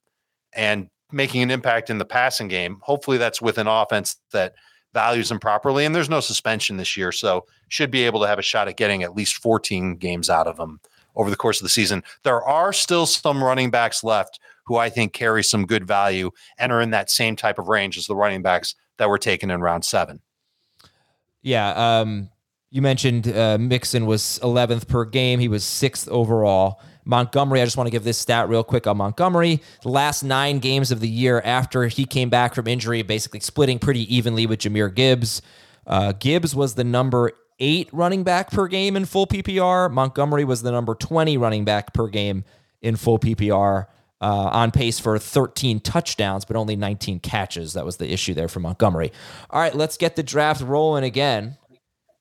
and making an impact in the passing game. Hopefully, that's with an offense that values him properly. And there's no suspension this year, so should be able to have a shot at getting at least 14 games out of him over the course of the season. There are still some running backs left who I think carry some good value and are in that same type of range as the running backs that were taken in round seven. Yeah. Um, you mentioned uh, Mixon was 11th per game. He was sixth overall. Montgomery, I just want to give this stat real quick on Montgomery. The last nine games of the year after he came back from injury, basically splitting pretty evenly with Jahmyr Gibbs. Uh, Gibbs was the number eight running back per game in full PPR. Montgomery was the number 20 running back per game in full PPR. Uh, on pace for 13 touchdowns, but only 19 catches. That was the issue there for Montgomery. All right, let's get the draft rolling again.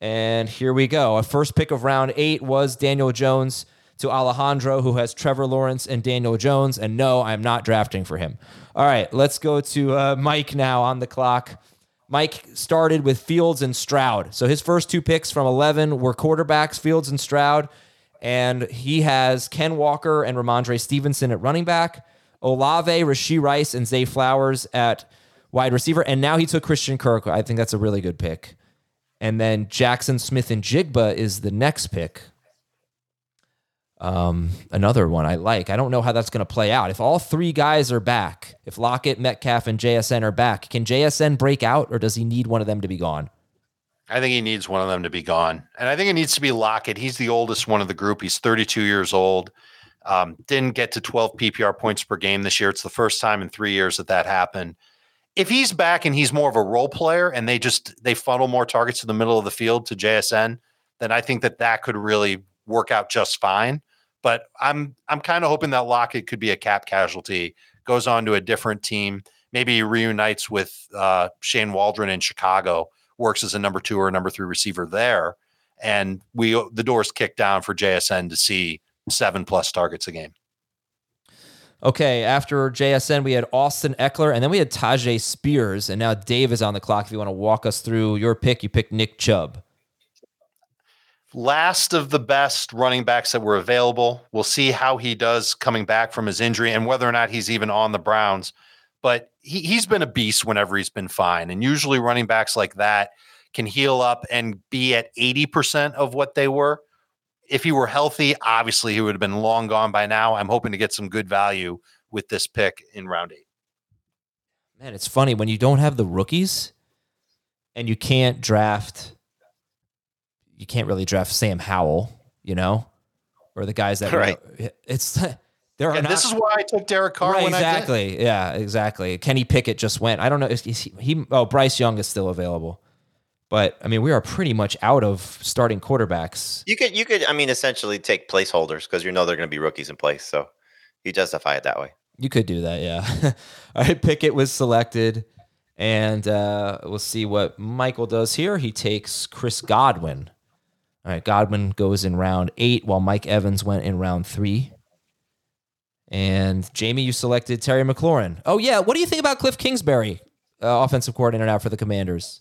And here we go. A first pick of round eight was Daniel Jones to Alejandro, who has Trevor Lawrence and Daniel Jones. And no, I'm not drafting for him. All right, let's go to uh, Mike now on the clock. Mike started with Fields and Stroud. So his first two picks from 11 were quarterbacks, Fields and Stroud. And he has Ken Walker and Rhamondre Stevenson at running back, Olave, Rashee Rice, and Zay Flowers at wide receiver. And now he took Christian Kirk. I think that's a really good pick. And then Jaxon Smith-Njigba is the next pick. Um, another one I like. I don't know how that's going to play out. If all three guys are back, if Lockett, Metcalf, and JSN are back, can JSN break out or does he need one of them to be gone? I think he needs one of them to be gone. And I think it needs to be Lockett. He's the oldest one of the group. He's 32 years old. Um, didn't get to 12 PPR points per game this year. It's the first time in three years that that happened. If he's back and he's more of a role player and they just they funnel more targets to the middle of the field to JSN, then I think that that could really work out just fine. But I'm I'm kind of hoping that Lockett could be a cap casualty, goes on to a different team, maybe reunites with uh, Shane Waldron in Chicago, works as a number two or number three receiver there, and we the doors kicked down for JSN to see seven plus targets a game. Okay, after JSN, we had Austin Ekeler, and then we had Tyjae Spears, and now Dave is on the clock. If you want to walk us through your pick, you picked Nick Chubb. Last of the best running backs that were available. We'll see how he does coming back from his injury and whether or not he's even on the Browns. But he, he's been a beast whenever he's been fine. And usually running backs like that can heal up and be at 80% of what they were if he were healthy, obviously he would have been long gone by now. I'm hoping to get some good value with this pick in round eight. Man, it's funny when you don't have the rookies and you can't draft, you can't really draft Sam Howell, you know, or the guys that right. Are, it's there are. Yeah, not, this is why I took Derek Carr. Right, exactly. Yeah, exactly. Kenny Pickett just went. I don't know. Is, is he, he? Oh, Bryce Young is still available. But I mean, we are pretty much out of starting quarterbacks. You could, you could, I mean, essentially take placeholders because you know they're going to be rookies in place. So you justify it that way. You could do that, yeah. All right, Pickett was selected, and uh, we'll see what Michael does here. He takes Chris Godwin. All right, Godwin goes in round eight, while Mike Evans went in round three. And Jamie, you selected Terry McLaurin. Oh yeah, what do you think about Cliff Kingsbury, uh, offensive coordinator now for the Commanders?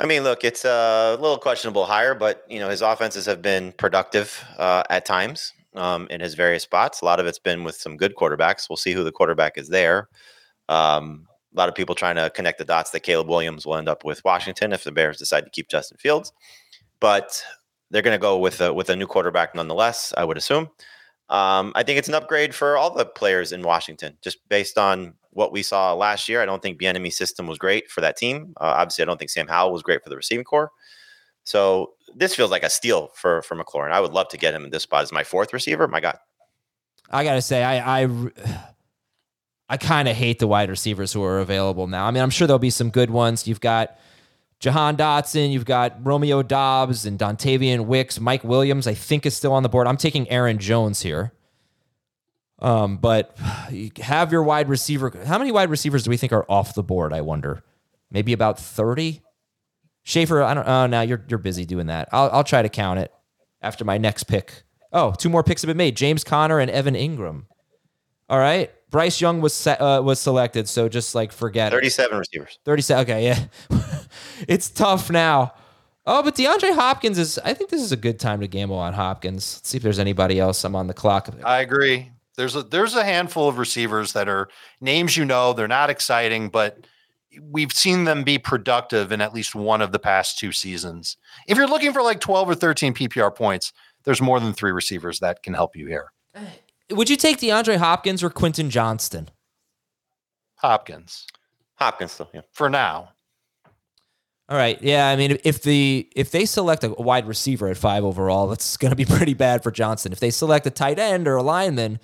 I mean, look, it's a little questionable hire, but you know his offenses have been productive uh, at times um, in his various spots. A lot of it's been with some good quarterbacks. We'll see who the quarterback is there. Um, a lot of people trying to connect the dots that Caleb Williams will end up with Washington if the Bears decide to keep Justin Fields, but they're going to go with a, with a new quarterback nonetheless. I would assume. Um, I think it's an upgrade for all the players in Washington, just based on what we saw last year. I don't think Bieniemy's system was great for that team. Uh, obviously, I don't think Sam Howell was great for the receiving corps. So this feels like a steal for for McLaurin. I would love to get him in this spot as my fourth receiver. My God, I gotta say, I I, I kind of hate the wide receivers who are available now. I mean, I'm sure there'll be some good ones. You've got Jahan Dotson, you've got Romeo Doubs and Dontayvion Wicks. Mike Williams, I think, is still on the board. I'm taking Aaron Jones here. Um, but you have your wide receiver. How many wide receivers do we think are off the board? I wonder. Maybe about 30. Schaefer, I don't. Oh, now you're you're busy doing that. I'll I'll try to count it after my next pick. Oh, two more picks have been made. James Conner and Evan Engram. All right. Bryce Young was uh, was selected, so just like forget 37 it. receivers. 37. Okay, yeah. it's tough now. Oh, but DeAndre Hopkins is I think this is a good time to gamble on Hopkins. Let's see if there's anybody else. I'm on the clock. I agree. There's a there's a handful of receivers that are names you know, they're not exciting, but we've seen them be productive in at least one of the past two seasons. If you're looking for like 12 or 13 PPR points, there's more than three receivers that can help you here. Uh, would you take DeAndre Hopkins or Quentin Johnston? Hopkins. Hopkins still, yeah. For now. All right. Yeah, I mean if the if they select a wide receiver at 5 overall, that's going to be pretty bad for Johnston. If they select a tight end or a lineman,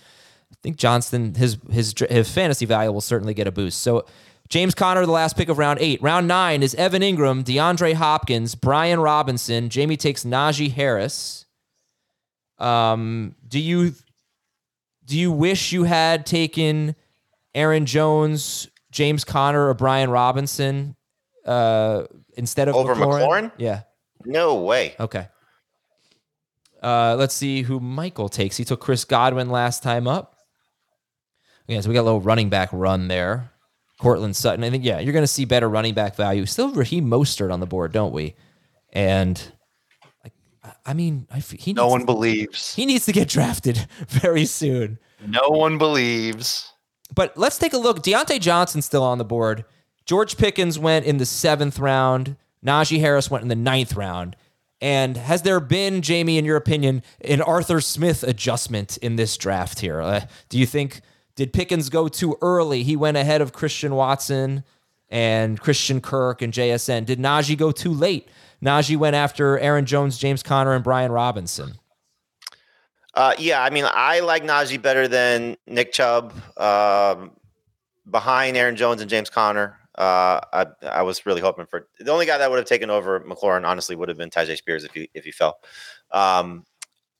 I think Johnston his his his fantasy value will certainly get a boost. So James Conner, the last pick of round eight. Round nine is Evan Engram, DeAndre Hopkins, Brian Robinson. Jamie takes Najee Harris. Um, do you do you wish you had taken Aaron Jones, James Conner, or Brian Robinson uh, instead of over McLaurin? McLaurin? Yeah. No way. Okay. Uh, let's see who Michael takes. He took Chris Godwin last time up. Yeah, so we got a little running back run there. Courtland Sutton. I think, yeah, you're going to see better running back value. Still Raheem Mostert on the board, don't we? And I mean, I, he no one to, believes he needs to get drafted very soon. No one believes. But let's take a look. Diontae Johnson's still on the board. George Pickens went in the seventh round. Najee Harris went in the ninth round. And has there been, Jamie, in your opinion, an Arthur Smith adjustment in this draft here? Uh, do you think did Pickens go too early? He went ahead of Christian Watson and Christian Kirk and JSN. Did Najee go too late? Najee went after Aaron Jones, James Conner, and Brian Robinson. Uh, yeah, I mean, I like Najee better than Nick Chubb, uh, behind Aaron Jones and James Conner. Uh, I, I, was really hoping for the only guy that would have taken over McLaurin. Honestly, would have been Tyjae Spears if he if he fell. Um,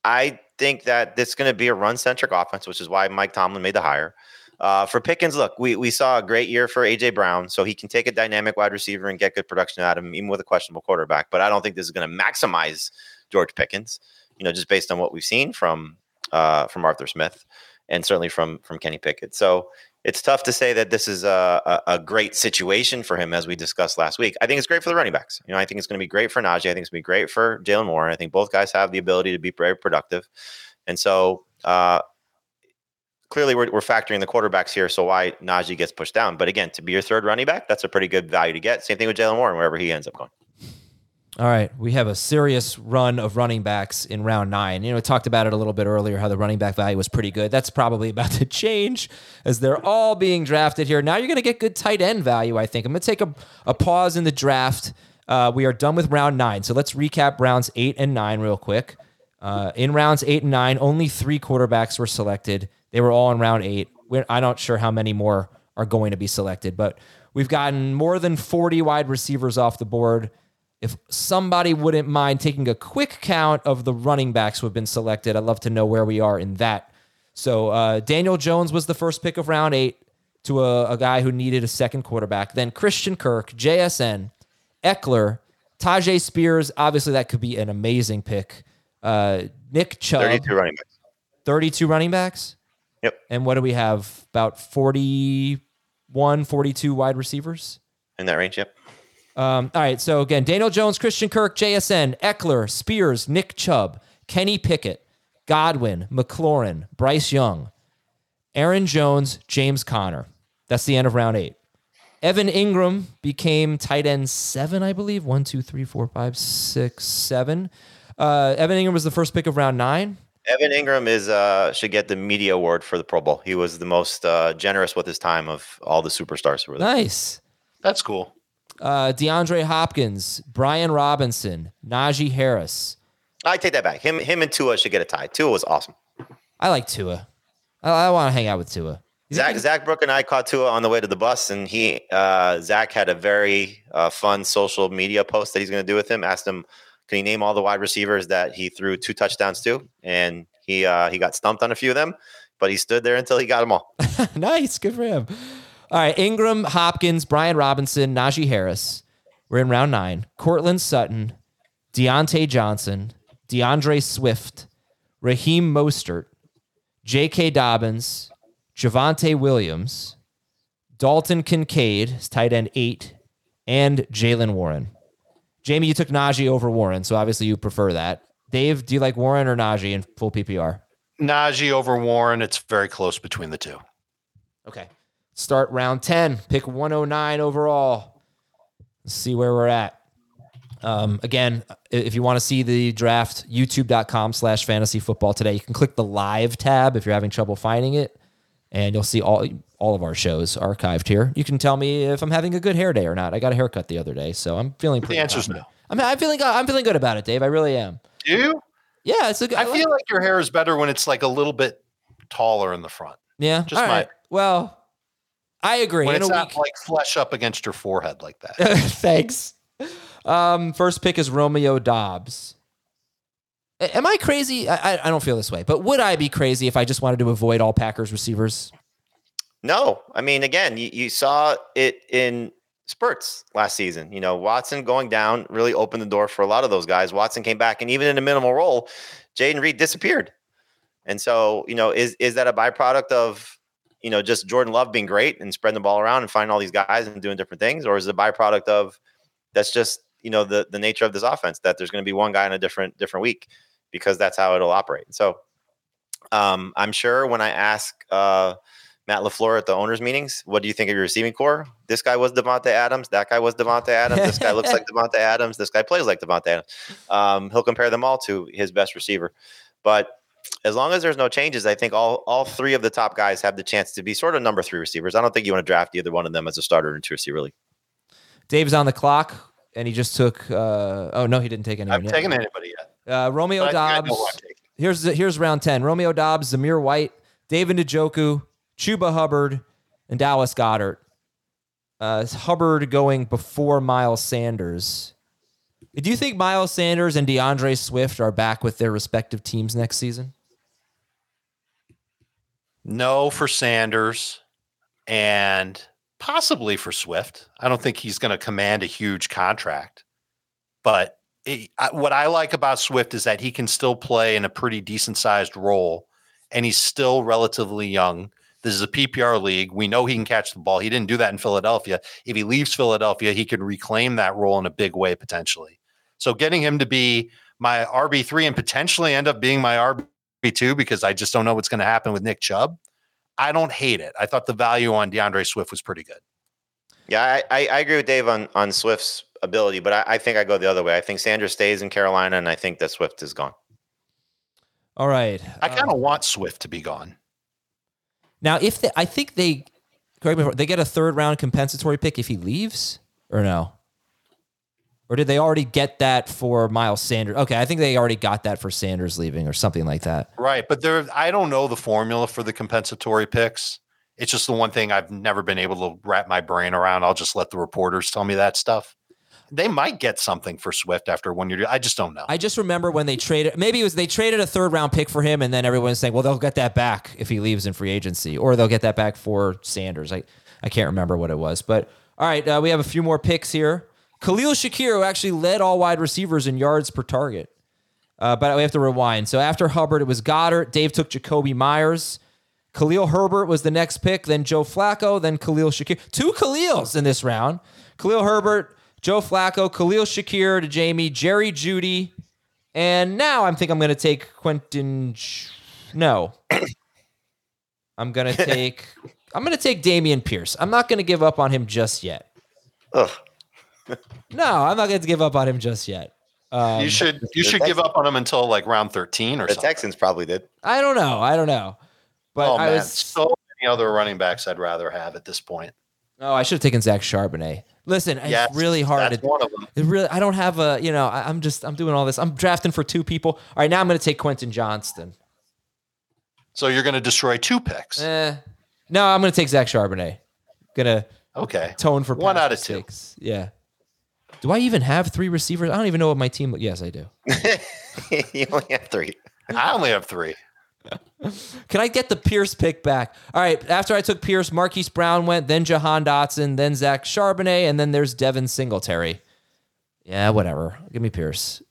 I think that this is going to be a run centric offense, which is why Mike Tomlin made the hire. Uh, for Pickens, look, we, we saw a great year for AJ Brown, so he can take a dynamic wide receiver and get good production out of him, even with a questionable quarterback. But I don't think this is going to maximize George Pickens, you know, just based on what we've seen from uh, from Arthur Smith. and certainly from from Kenny Pickett. So it's tough to say that this is a, a, great situation for him, as we discussed last week. I think it's great for the running backs. You know, I think it's going to be great for Najee. I think it's going to be great for Jaylen Warren. I think both guys have the ability to be very productive, and so uh, clearly we're, we're factoring the quarterbacks here. So why Najee gets pushed down? But again, to be your third running back, that's a pretty good value to get. Same thing with Jaylen Warren, wherever he ends up going. All right, we have a serious run of running backs in round nine. You know, we talked about it a little bit earlier how the running back value was pretty good. That's probably about to change as they're all being drafted here. Now you're going to get good tight end value, I think. I'm going to take a, a pause in the draft. Uh, we are done with round nine. So let's recap rounds eight and nine real quick. Uh, in rounds eight and nine, only three quarterbacks were selected. They were all in round eight. We're, I'm not sure how many more are going to be selected, but we've gotten more than 40 wide receivers off the board if somebody wouldn't mind taking a quick count of the running backs who have been selected, I'd love to know where we are in that. So uh, Daniel Jones was the first pick of round eight to a, a, guy who needed a second quarterback. Then Christian Kirk, JSN, Ekeler, Tyjae Spears. Obviously, that could be an amazing pick. Uh, Nick Chubb. 32 running backs. 32 running backs? Yep. And what do we have? About 41, 42 wide receivers? In that range, yep. Um, all right. So again, Daniel Jones, Christian Kirk, JSN, Ekeler, Spears, Nick Chubb, Kenny Pickett, Godwin, McLaurin, Bryce Young, Aaron Jones, James Conner. That's the end of round eight. Evan Engram became tight end seven, I believe. One, two, three, four, five, six, seven. Uh, Evan Engram was the first pick of round nine. Evan Engram is uh, should get the media award for the Pro Bowl. He was the most uh, generous with his time of all the superstars who were there. Nice. That's cool uh, DeAndre Hopkins, Brian Robinson, Najee Harris. I take that back. Him, him, and Tua should get a tie. Tua was awesome. I like Tua. I, I want to hang out with Tua. Zach, Zach Brook and I caught Tua on the way to the bus, and he, uh, Zach had a very uh, fun social media post that he's going to do with him. Asked him, can he name all the wide receivers that he threw two touchdowns to? And he uh, he got stumped on a few of them, but he stood there until he got them all. nice, good for him. All right, Engram, Hopkins, Brian Robinson, Najee Harris. We're in round nine. Courtland Sutton, Diontae Johnson, D'Andre Swift, Raheem Mostert, J.K. Dobbins, Javonte Williams, Dalton Kincaid, tight end eight, and Jaylen Warren. Jamie, you took Najee over Warren, so obviously you prefer that. Dave, do you like Warren or Najee in full PPR? Najee over Warren. It's very close between the two. Okay. Start round 10, pick 109 overall. Let's see where we're at. Um, again, if you want to see the draft, youtube.com slash fantasy football today. You can click the live tab if you're having trouble finding it, and you'll see all all of our shows archived here. You can tell me if I'm having a good hair day or not. I got a haircut the other day, so I'm feeling pretty. The answer's no. I'm, I'm feeling I'm feeling good about it, Dave. I really am. Do you? Yeah, it's a good. I, I feel like your hair is better when it's like a little bit taller in the front. Yeah. Just all my right. Well, I agree. When it's not week. like flesh up against your forehead like that. Thanks. Um, first pick is Romeo Doubs. A- Am I crazy? I, I- I don't feel this way, but would I be crazy if I just wanted to avoid all Packers receivers? No, I mean, again, you, you saw it in spurts last season. You know, Watson going down really opened the door for a lot of those guys. Watson came back, and even in a minimal role, Jayden Reed disappeared. And so, you know, is is that a byproduct of you know just Jordan Love being great and spreading the ball around and finding all these guys and doing different things, or is it a byproduct of that's just you know the the nature of this offense that there's going to be one guy in a different different week because that's how it'll operate. So um, I'm sure when I ask uh, Matt Lafleur at the owners meetings, what do you think of your receiving corps? This guy was Davante Adams. That guy was Davante Adams. This guy looks like Davante Adams. This guy plays like Davante Adams. Um, he'll compare them all to his best receiver, but as long as there's no changes, I think all all three of the top guys have the chance to be sort of number three receivers. I don't think you want to draft either one of them as a starter into receiver league. Dave's on the clock, and he just took. Uh, oh no, he didn't take anyone. I've yet. taken anybody yet. Uh, Romeo But I I Doubs. Here's here's round ten. Romeo Doubs, Zamir White, David Njoku, Chuba Hubbard, and Dallas Goedert. Uh, Hubbard going before Miles Sanders. Do you think Miles Sanders and D'Andre Swift are back with their respective teams next season? No for Sanders and possibly for Swift. I don't think he's going to command a huge contract. But it, I, what I like about Swift is that he can still play in a pretty decent sized role and he's still relatively young. This is a PPR league. We know he can catch the ball. He didn't do that in Philadelphia. If he leaves Philadelphia, he could reclaim that role in a big way potentially. So getting him to be my RB3 and potentially end up being my RB2 because I just don't know what's going to happen with Nick Chubb. I don't hate it. I thought the value on D'Andre Swift was pretty good. Yeah, I, I, I agree with Dave on, on Swift's ability, but I, I think I go the other way. I think Sanders stays in Carolina, and I think that Swift is gone. All right. I kind of um, want Swift to be gone. Now, if they, I think they, correct me they get a third round compensatory pick if he leaves, or no? Or did they already get that for Miles Sanders? Okay, I think they already got that for Sanders leaving or something like that. Right, but there I don't know the formula for the compensatory picks. It's just the one thing I've never been able to wrap my brain around. I'll just let the reporters tell me that stuff. They might get something for Swift after one year. I just don't know. I just remember when they traded, maybe it was they traded a third round pick for him, and then everyone's saying, well, they'll get that back if he leaves in free agency, or they'll get that back for Sanders. I, I can't remember what it was. But all right, uh, we have a few more picks here. Khalil Shakir, who actually led all wide receivers in yards per target. Uh, but we have to rewind. So after Hubbard, it was Goedert. Dave took Jakobi Meyers. Khalil Herbert was the next pick, then Joe Flacco, then Khalil Shakir. Two Khalils in this round. Khalil Herbert, Joe Flacco, Khalil Shakir to Jamie, Jerry Jeudy, and now I think I'm going to take Quentin. No, I'm going to take. I'm going to take Dameon Pierce. I'm not going to give up on him just yet. Ugh. No, I'm not going to give up on him just yet. Um, you should you should give up on him until like round 13 or The something. Texans probably did. I don't know. I don't know. But oh I man, was. so many other running backs I'd rather have at this point. Oh, I should have taken Zach Charbonnet. Listen, Yes, it's really hard. that's to, one of them. It really, I don't have a. You know, I, I'm just. I'm doing all this. I'm drafting for two people. All right, now I'm going to take Quentin Johnston. So you're going to destroy two picks. Eh. No, I'm going to take Zach Charbonnet. Gonna Okay. tone for One out of two. Yeah. Do I even have three receivers? I don't even know what my team. Yes, I do. you only have three. I only have three. Can I get the Pierce pick back? All right. After I took Pierce, Marquise Brown went, then Jahan Dotson, then Zach Charbonnet, and then there's Devin Singletary. Yeah, whatever. Give me Pierce.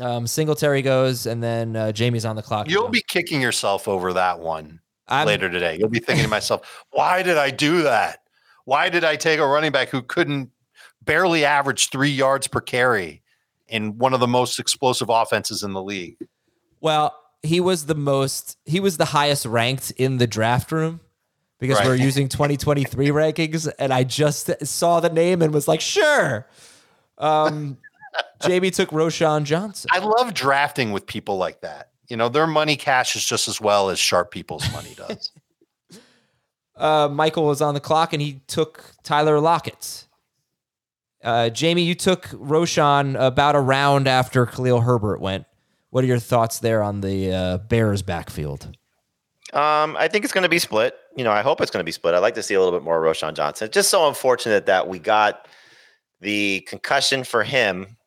Um, Singletary goes, and then uh, Jamie's on the clock. You'll be kicking yourself over that one I'm- later today. You'll be thinking to myself, why did I do that? Why did I take a running back who couldn't barely averaged three yards per carry in one of the most explosive offenses in the league? Well, he was the most, he was the highest ranked in the draft room because Right. we're using 2023 rankings. And I just saw the name and was like, sure. Um, Jamie took Roschon Johnson. I love drafting with people like that. You know, their money cashes just as well as sharp people's money does. Uh, Michael was on the clock and he took Tyler Lockett. Uh, Jamie, you took Roschon about a round after Khalil Herbert went. What are your thoughts there on the uh, Bears backfield? Um, I think it's going to be split. You know, I hope it's going to be split. I'd like to see a little bit more Roschon Johnson. It's just so unfortunate that we got the concussion for him,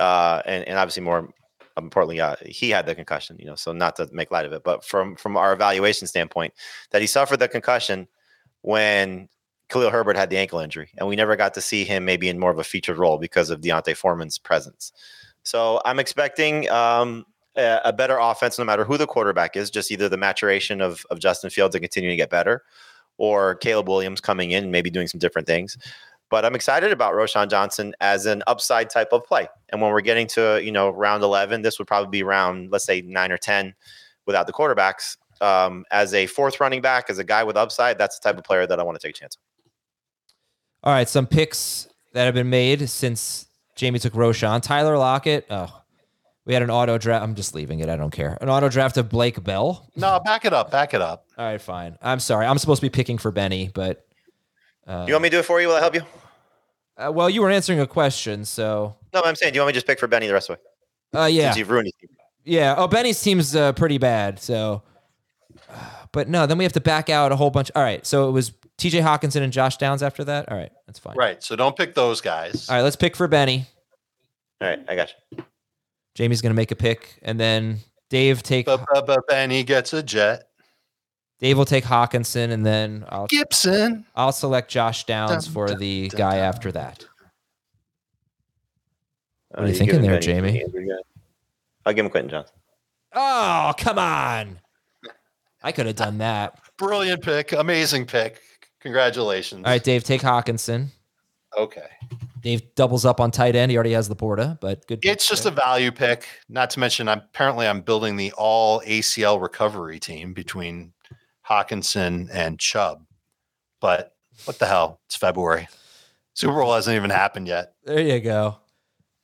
uh, and, and obviously more importantly, uh, he had the concussion. You know, so not to make light of it, but from from our evaluation standpoint, that he suffered the concussion when Khalil Herbert had the ankle injury, and we never got to see him maybe in more of a featured role because of D'Onta Foreman's presence. So I'm expecting um, a, a better offense, no matter who the quarterback is. Just either the maturation of of Justin Fields and continuing to get better, or Caleb Williams coming in and maybe doing some different things. But I'm excited about Roschon Johnson as an upside type of play. And when we're getting to you know round 11, this would probably be round let's say nine or 10 without the quarterbacks. Um, as a fourth running back, as a guy with upside, that's the type of player that I want to take a chance. on. All right, some picks that have been made since Jamie took Roschon. Tyler Lockett. Oh, we had an auto draft. I'm just leaving it. I don't care. An auto draft of Blake Bell. no, back it up. Back it up. All right, fine. I'm sorry. I'm supposed to be picking for Benny, but uh, you want me to do it for you? Will I help you? uh, well, you were answering a question, so No, I'm saying, do you want me to just pick for Benny the rest of the way? uh, yeah, Since you've ruined it. yeah. Oh, Benny's team's uh, pretty bad, so. But no, then we have to back out a whole bunch. All right, so it was T.J. Hockenson and Josh Downs after that. All right, that's fine. Right. So don't pick those guys. All right, let's pick for Benny. All right, I got you. Jamie's gonna make a pick, and then Dave take But, but, but Benny gets a jet. Dave will take Hockenson, and then I'll Gibson. I'll select Josh Downs Dun, for dun, the dun, guy dun. after that. Uh, are you you thinking there, Benny Jamie? I'll give him Quentin Johnston. Oh, come on. I could have done that. Brilliant pick. Amazing pick. Congratulations. All right, Dave, take Hockenson. Okay. Dave doubles up on tight end. He already has LaPorta, but good. It's just a value pick. Not to mention, I'm apparently I'm building the all ACL recovery team between Hockenson and Chubb. But what the hell? It's February. Super Bowl hasn't even happened yet. There you go.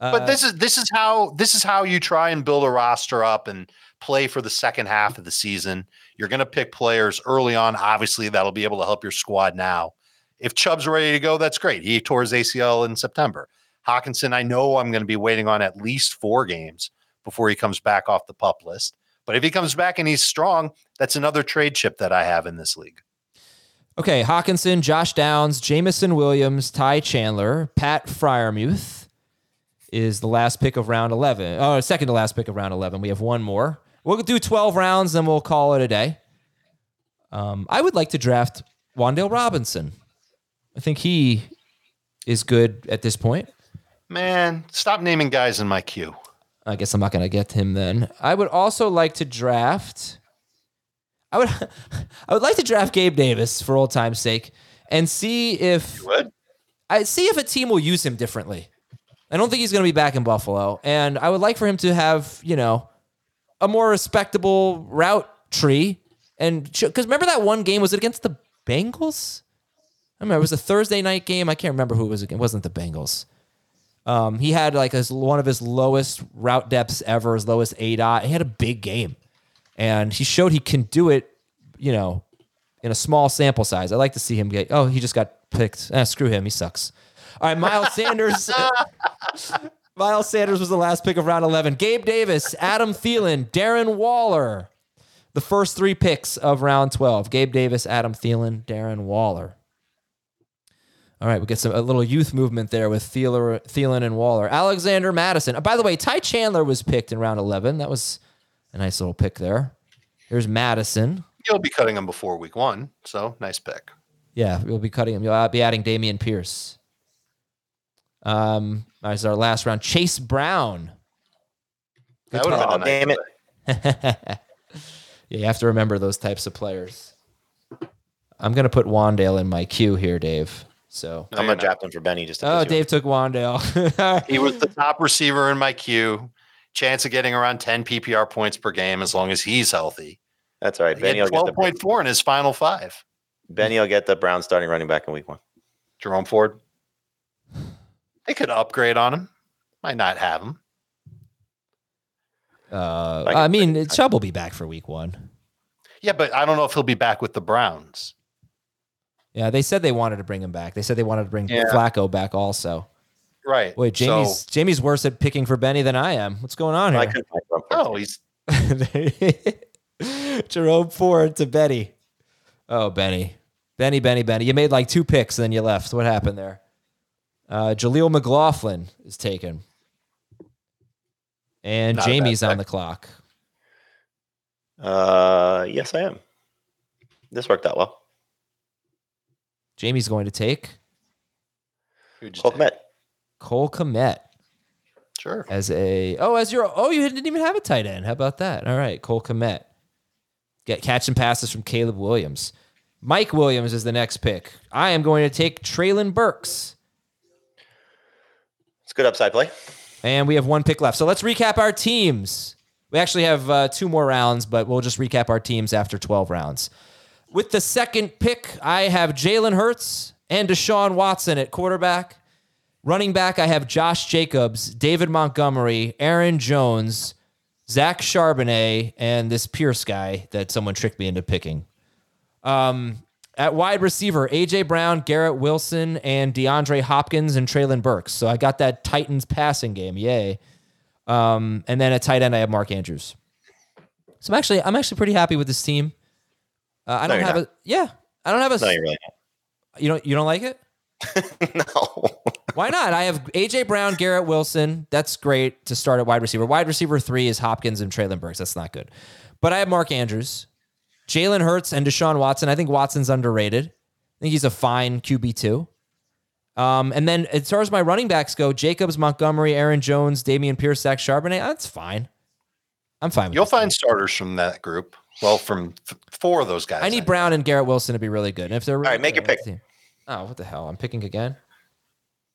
Uh, But this is this is how this is how you try and build a roster up and play for the second half of the season. You're going to pick players early on. Obviously, that'll be able to help your squad now. If Chubb's ready to go, that's great. He tore his ACL in September. Hockenson, I know I'm going to be waiting on at least four games before he comes back off the pup list. But if he comes back and he's strong, that's another trade chip that I have in this league. Okay, Hockenson, Josh Downs, Jameson Williams, Ty Chandler, Pat Freiermuth is the last pick of round 11. Oh, second to last pick of round 11. We have one more. We'll do 12 rounds, then we'll call it a day. Um, I would like to draft Wan'Dale Robinson. I think he is good at this point. Man, stop naming guys in my queue. I guess I'm not going to get him then. I would also like to draft. I would, I would like to draft Gabe Davis for old time's sake, and see if? I see if a team will use him differently. I don't think he's going to be back in Buffalo, and I would like for him to have you know a more respectable route tree. And because remember that one game was it against the Bengals? I remember it was a Thursday night game. I can't remember who it was. It wasn't the Bengals. Um, he had like his, one of his lowest route depths ever, his lowest A dot. He had a big game, and he showed he can do it. You know, in a small sample size. I like to see him get. Oh, he just got picked. Eh, screw him. He sucks. All right, Miles Sanders. Miles Sanders was the last pick of round 11. Gabe Davis, Adam Thielen, Darren Waller. The first three picks of round 12. Gabe Davis, Adam Thielen, Darren Waller. All right, we get some a little youth movement there with Thielen, Thielen and Waller. Alexander Mattison. Uh, by the way, Ty Chandler was picked in round 11. That was a nice little pick there. Here's Mattison. You'll be cutting him before week one, so nice pick. Yeah, we'll be cutting him. You'll be adding Dameon Pierce. Um, as our last round, Chase Brown. That would have been Oh, a nice damn it. Yeah, you have to remember those types of players. I'm gonna put Wan'Dale in my queue here, Dave. So, I'm gonna draft him for Benny just. To oh, piss you Dave took Wan'Dale. He was the top receiver in my queue. Chance of getting around 10 PPR points per game as long as he's healthy. That's all right. He Benny will, 12.4 in his final five. Benny will get the Brown starting running back in week one. Jerome Ford. They could upgrade on him. Might not have him. uh, Like- I mean, Chubb will be back for week one. Yeah, but I don't know if he'll be back with the Browns. Yeah, they said they wanted to bring him back. They said they wanted to bring Yeah. Flacco back also. Right. Wait, Jamey's So, Jamey's worse at picking for Benny than I am. What's going on here? couldn't find Jerome Ford. oh, he's Jerome Ford to Benny. Oh, Benny. Benny, Benny, Benny. You made like two picks and then you left. What happened there? Uh, Jaleel McLaughlin is taken. And Not Jamey's on the clock. Uh, yes, I am. This worked out well. Jamey's going to take Cole take? Kmet. Cole Kmet Sure. as a oh as your oh you didn't even have a tight end. How about that? All right, Cole Kmet. Get catching passes from Caleb Williams. Mike Williams is the next pick. I am going to take Treylon Burks. It's good upside play. And we have one pick left. So let's recap our teams. We actually have uh, two more rounds, but we'll just recap our teams after 12 rounds. With the second pick, I have Jalen Hurts and Deshaun Watson at quarterback. Running back, I have Josh Jacobs, David Montgomery, Aaron Jones, Zach Charbonnet, and this Pierce guy that someone tricked me into picking. Um, at wide receiver, AJ Brown, Garrett Wilson, and DeAndre Hopkins and Treylon Burks. So I got that Titans passing game. Yay. Um, and then at tight end, I have Mark Andrews. So I'm actually I'm actually pretty happy with this team. Uh, I No, don't have not. a yeah. I don't have a No, you're really you don't you don't like it? no. Why not? I have AJ Brown, Garrett Wilson. That's great to start at wide receiver. Wide receiver three is Hopkins and Treylon Burks. That's not good. But I have Mark Andrews, Jalen Hurts, and Deshaun Watson. I think Watson's underrated. I think he's a fine QB two. Um, and then as far as my running backs go, Jacobs, Montgomery, Aaron Jones, Dameon Pierce, Zach Charbonnet. That's fine. I'm fine. You'll find starters from that group. Well, from th- four of those guys. I need Brown and Garrett Wilson to be really good. And if they're really All right, make your pick. the- Oh, what the hell? I'm picking again.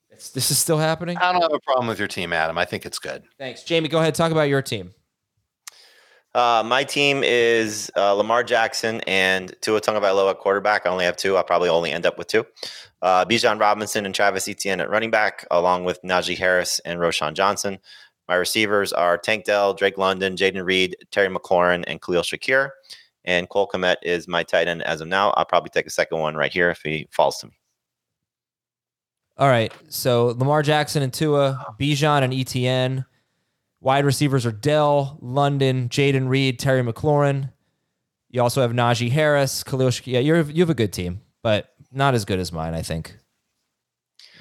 It's, this is still happening. I don't have a problem with your team, Adam. I think it's good. Thanks, Jamey. Go ahead. Talk about your team. Uh, my team is uh, Lamar Jackson and Tua Tagovailoa at quarterback. I only have two. I'll probably only end up with two. Uh, Bijan Robinson and Travis Etienne at running back, along with Najee Harris and Roschon Johnson. My receivers are Tank Dell, Drake London, Jayden Reed, Terry McLaurin, and Khalil Shakir. And Cole Kmet is my tight end as of now. I'll probably take a second one right here if he falls to me. All right. So Lamar Jackson and Tua, Bijan and Etienne. Wide receivers are Dell, London, Jayden Reed, Terry McLaurin. You also have Najee Harris, Khalil. Yeah, you're you have a good team, but not as good as mine. I think.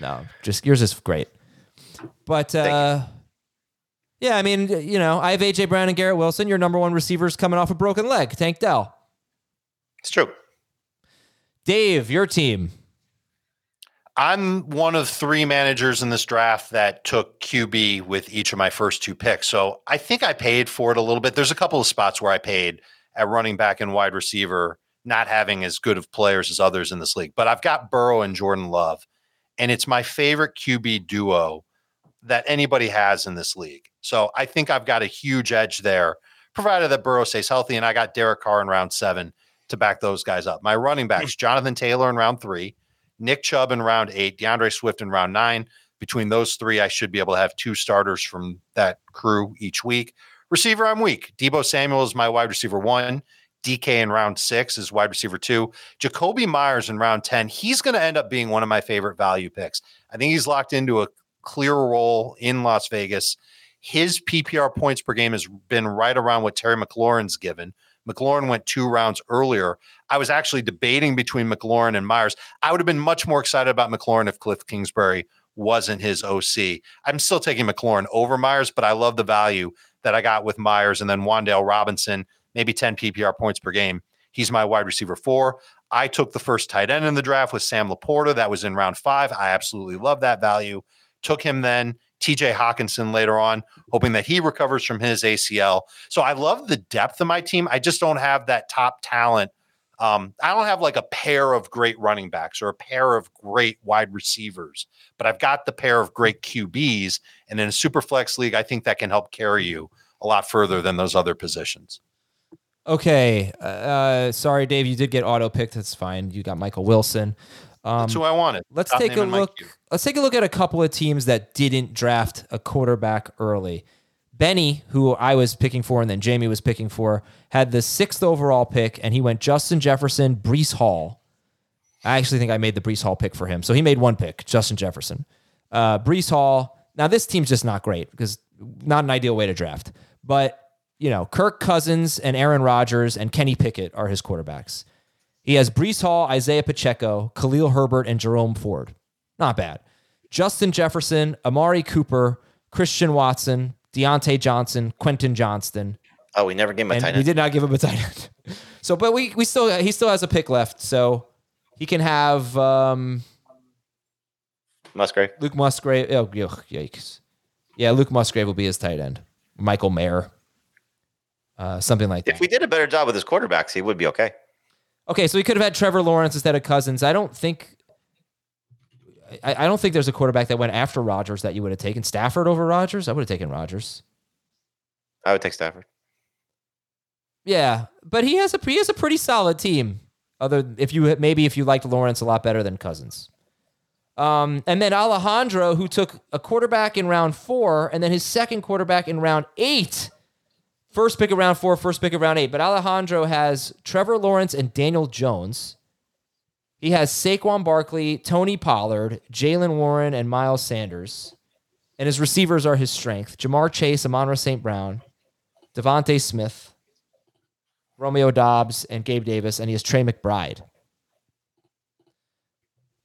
No, just yours is great. But uh, yeah, I mean, you know, I have AJ Brown and Garrett Wilson. Your number one receivers coming off a broken leg. Tank Dell. It's true. Dave, your team. I'm one of three managers in this draft that took QB with each of my first two picks. So I think I paid for it a little bit. There's a couple of spots where I paid at running back and wide receiver, not having as good of players as others in this league. But I've got Burrow and Jordan Love, and it's my favorite QB duo that anybody has in this league. So I think I've got a huge edge there, provided that Burrow stays healthy. And I got Derek Carr in round seven to back those guys up. My running backs, hmm. Jonathan Taylor in round three, Nick Chubb in round eight, D'Andre Swift in round nine. Between those three, I should be able to have two starters from that crew each week. Receiver, I'm weak. Deebo Samuel is my wide receiver one. DK in round six is wide receiver two. Jakobi Meyers in round 10. He's going to end up being one of my favorite value picks. I think he's locked into a clear role in Las Vegas. His PPR points per game has been right around what Terry McLaurin's given. McLaurin went two rounds earlier. I was actually debating between McLaurin and Meyers. I would have been much more excited about McLaurin if Cliff Kingsbury wasn't his OC. I'm still taking McLaurin over Meyers, but I love the value that I got with Meyers and then Wan'Dale Robinson, maybe 10 PPR points per game. He's my wide receiver four. I took the first tight end in the draft with Sam LaPorta. That was in round five. I absolutely love that value. Took him then. TJ Hockenson later on, hoping that he recovers from his ACL. So I love the depth of my team. I just don't have that top talent. Um, I don't have like a pair of great running backs or a pair of great wide receivers, but I've got the pair of great QBs. And in a super flex league, I think that can help carry you a lot further than those other positions. Okay. Uh, sorry, Dave. You did get auto picked. That's fine. You got Michael Wilson. Um, That's who I wanted. Let's Top take a look. Let's take a look at a couple of teams that didn't draft a quarterback early. Benny, who I was picking for, and then Jamey was picking for, had the sixth overall pick, and he went Justin Jefferson, Breece Hall. I actually think I made the Breece Hall pick for him, so he made one pick, Justin Jefferson, uh, Breece Hall. Now this team's just not great because not an ideal way to draft, but you know Kirk Cousins and Aaron Rodgers and Kenny Pickett are his quarterbacks. He has Breece Hall, Isaiah Pacheco, Khalil Herbert, and Jerome Ford. Not bad. Justin Jefferson, Amari Cooper, Christian Watson, Diontae Johnson, Quentin Johnston. Oh, we never gave him a tight we end. did not give him a tight end. So, but we we still he still has a pick left, so he can have um, Musgrave. Luke Musgrave. Oh, yikes! Yeah, Luke Musgrave will be his tight end. Michael Mayer, uh, something like that. If we did a better job with his quarterbacks, he would be okay. Okay, so he could have had Trevor Lawrence instead of Cousins. I don't think. I, I don't think there's a quarterback that went after Rodgers that you would have taken Stafford over Rodgers. I would have taken Rodgers. I would take Stafford. Yeah, but he has a he has a pretty solid team. Other if you maybe if you liked Lawrence a lot better than Cousins. Um, and then Alejandro, who took a quarterback in round four, and then his second quarterback in round eight. First pick of round four, first pick of round eight. But Alejandro has Trevor Lawrence and Daniel Jones. He has Saquon Barkley, Tony Pollard, Jaylen Warren, and Miles Sanders. And his receivers are his strength Ja'Marr Chase, Amon-Ra St. Brown, DeVonta Smith, Romeo Doubs, and Gabe Davis. And he has Trey McBride.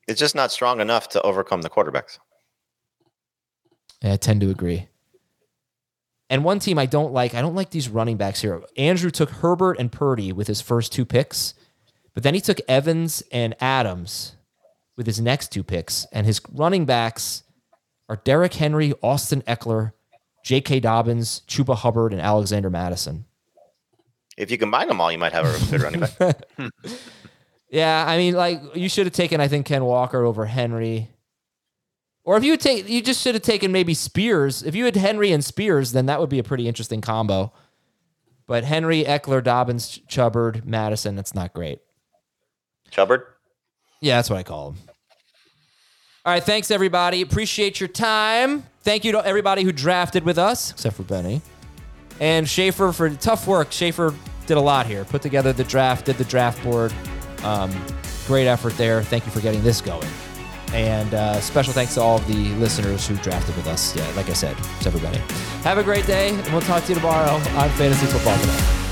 It's just not strong enough to overcome the quarterbacks. Yeah, I tend to agree. And one team I don't like, I don't like these running backs here. Andrew took Herbert and Purdy with his first two picks, but then he took Evans and Adams with his next two picks. And his running backs are Derrick Henry, Austin Ekeler, J.K. Dobbins, Chuba Hubbard, and Alexander Mattison. If you combine them all, you might have a good running back. Yeah, I mean, like you should have taken, I think, Ken Walker over Henry. Or if you would take, you just should have taken maybe Spears. If you had Henry and Spears, then that would be a pretty interesting combo. But Henry, Eckler, Dobbins, Chubbard, Mattison, that's not great. Chubbard? Yeah, that's what I call him. All right, thanks everybody. Appreciate your time. Thank you to everybody who drafted with us, except for Benny. And Schaefer for tough work. Schaefer did a lot here. Put together the draft, did the draft board. Um, great effort there. Thank you for getting this going. And uh, special thanks to all of the listeners who drafted with us. Yeah, like I said, to everybody. Have a great day, and we'll talk to you tomorrow on Fantasy Football Today.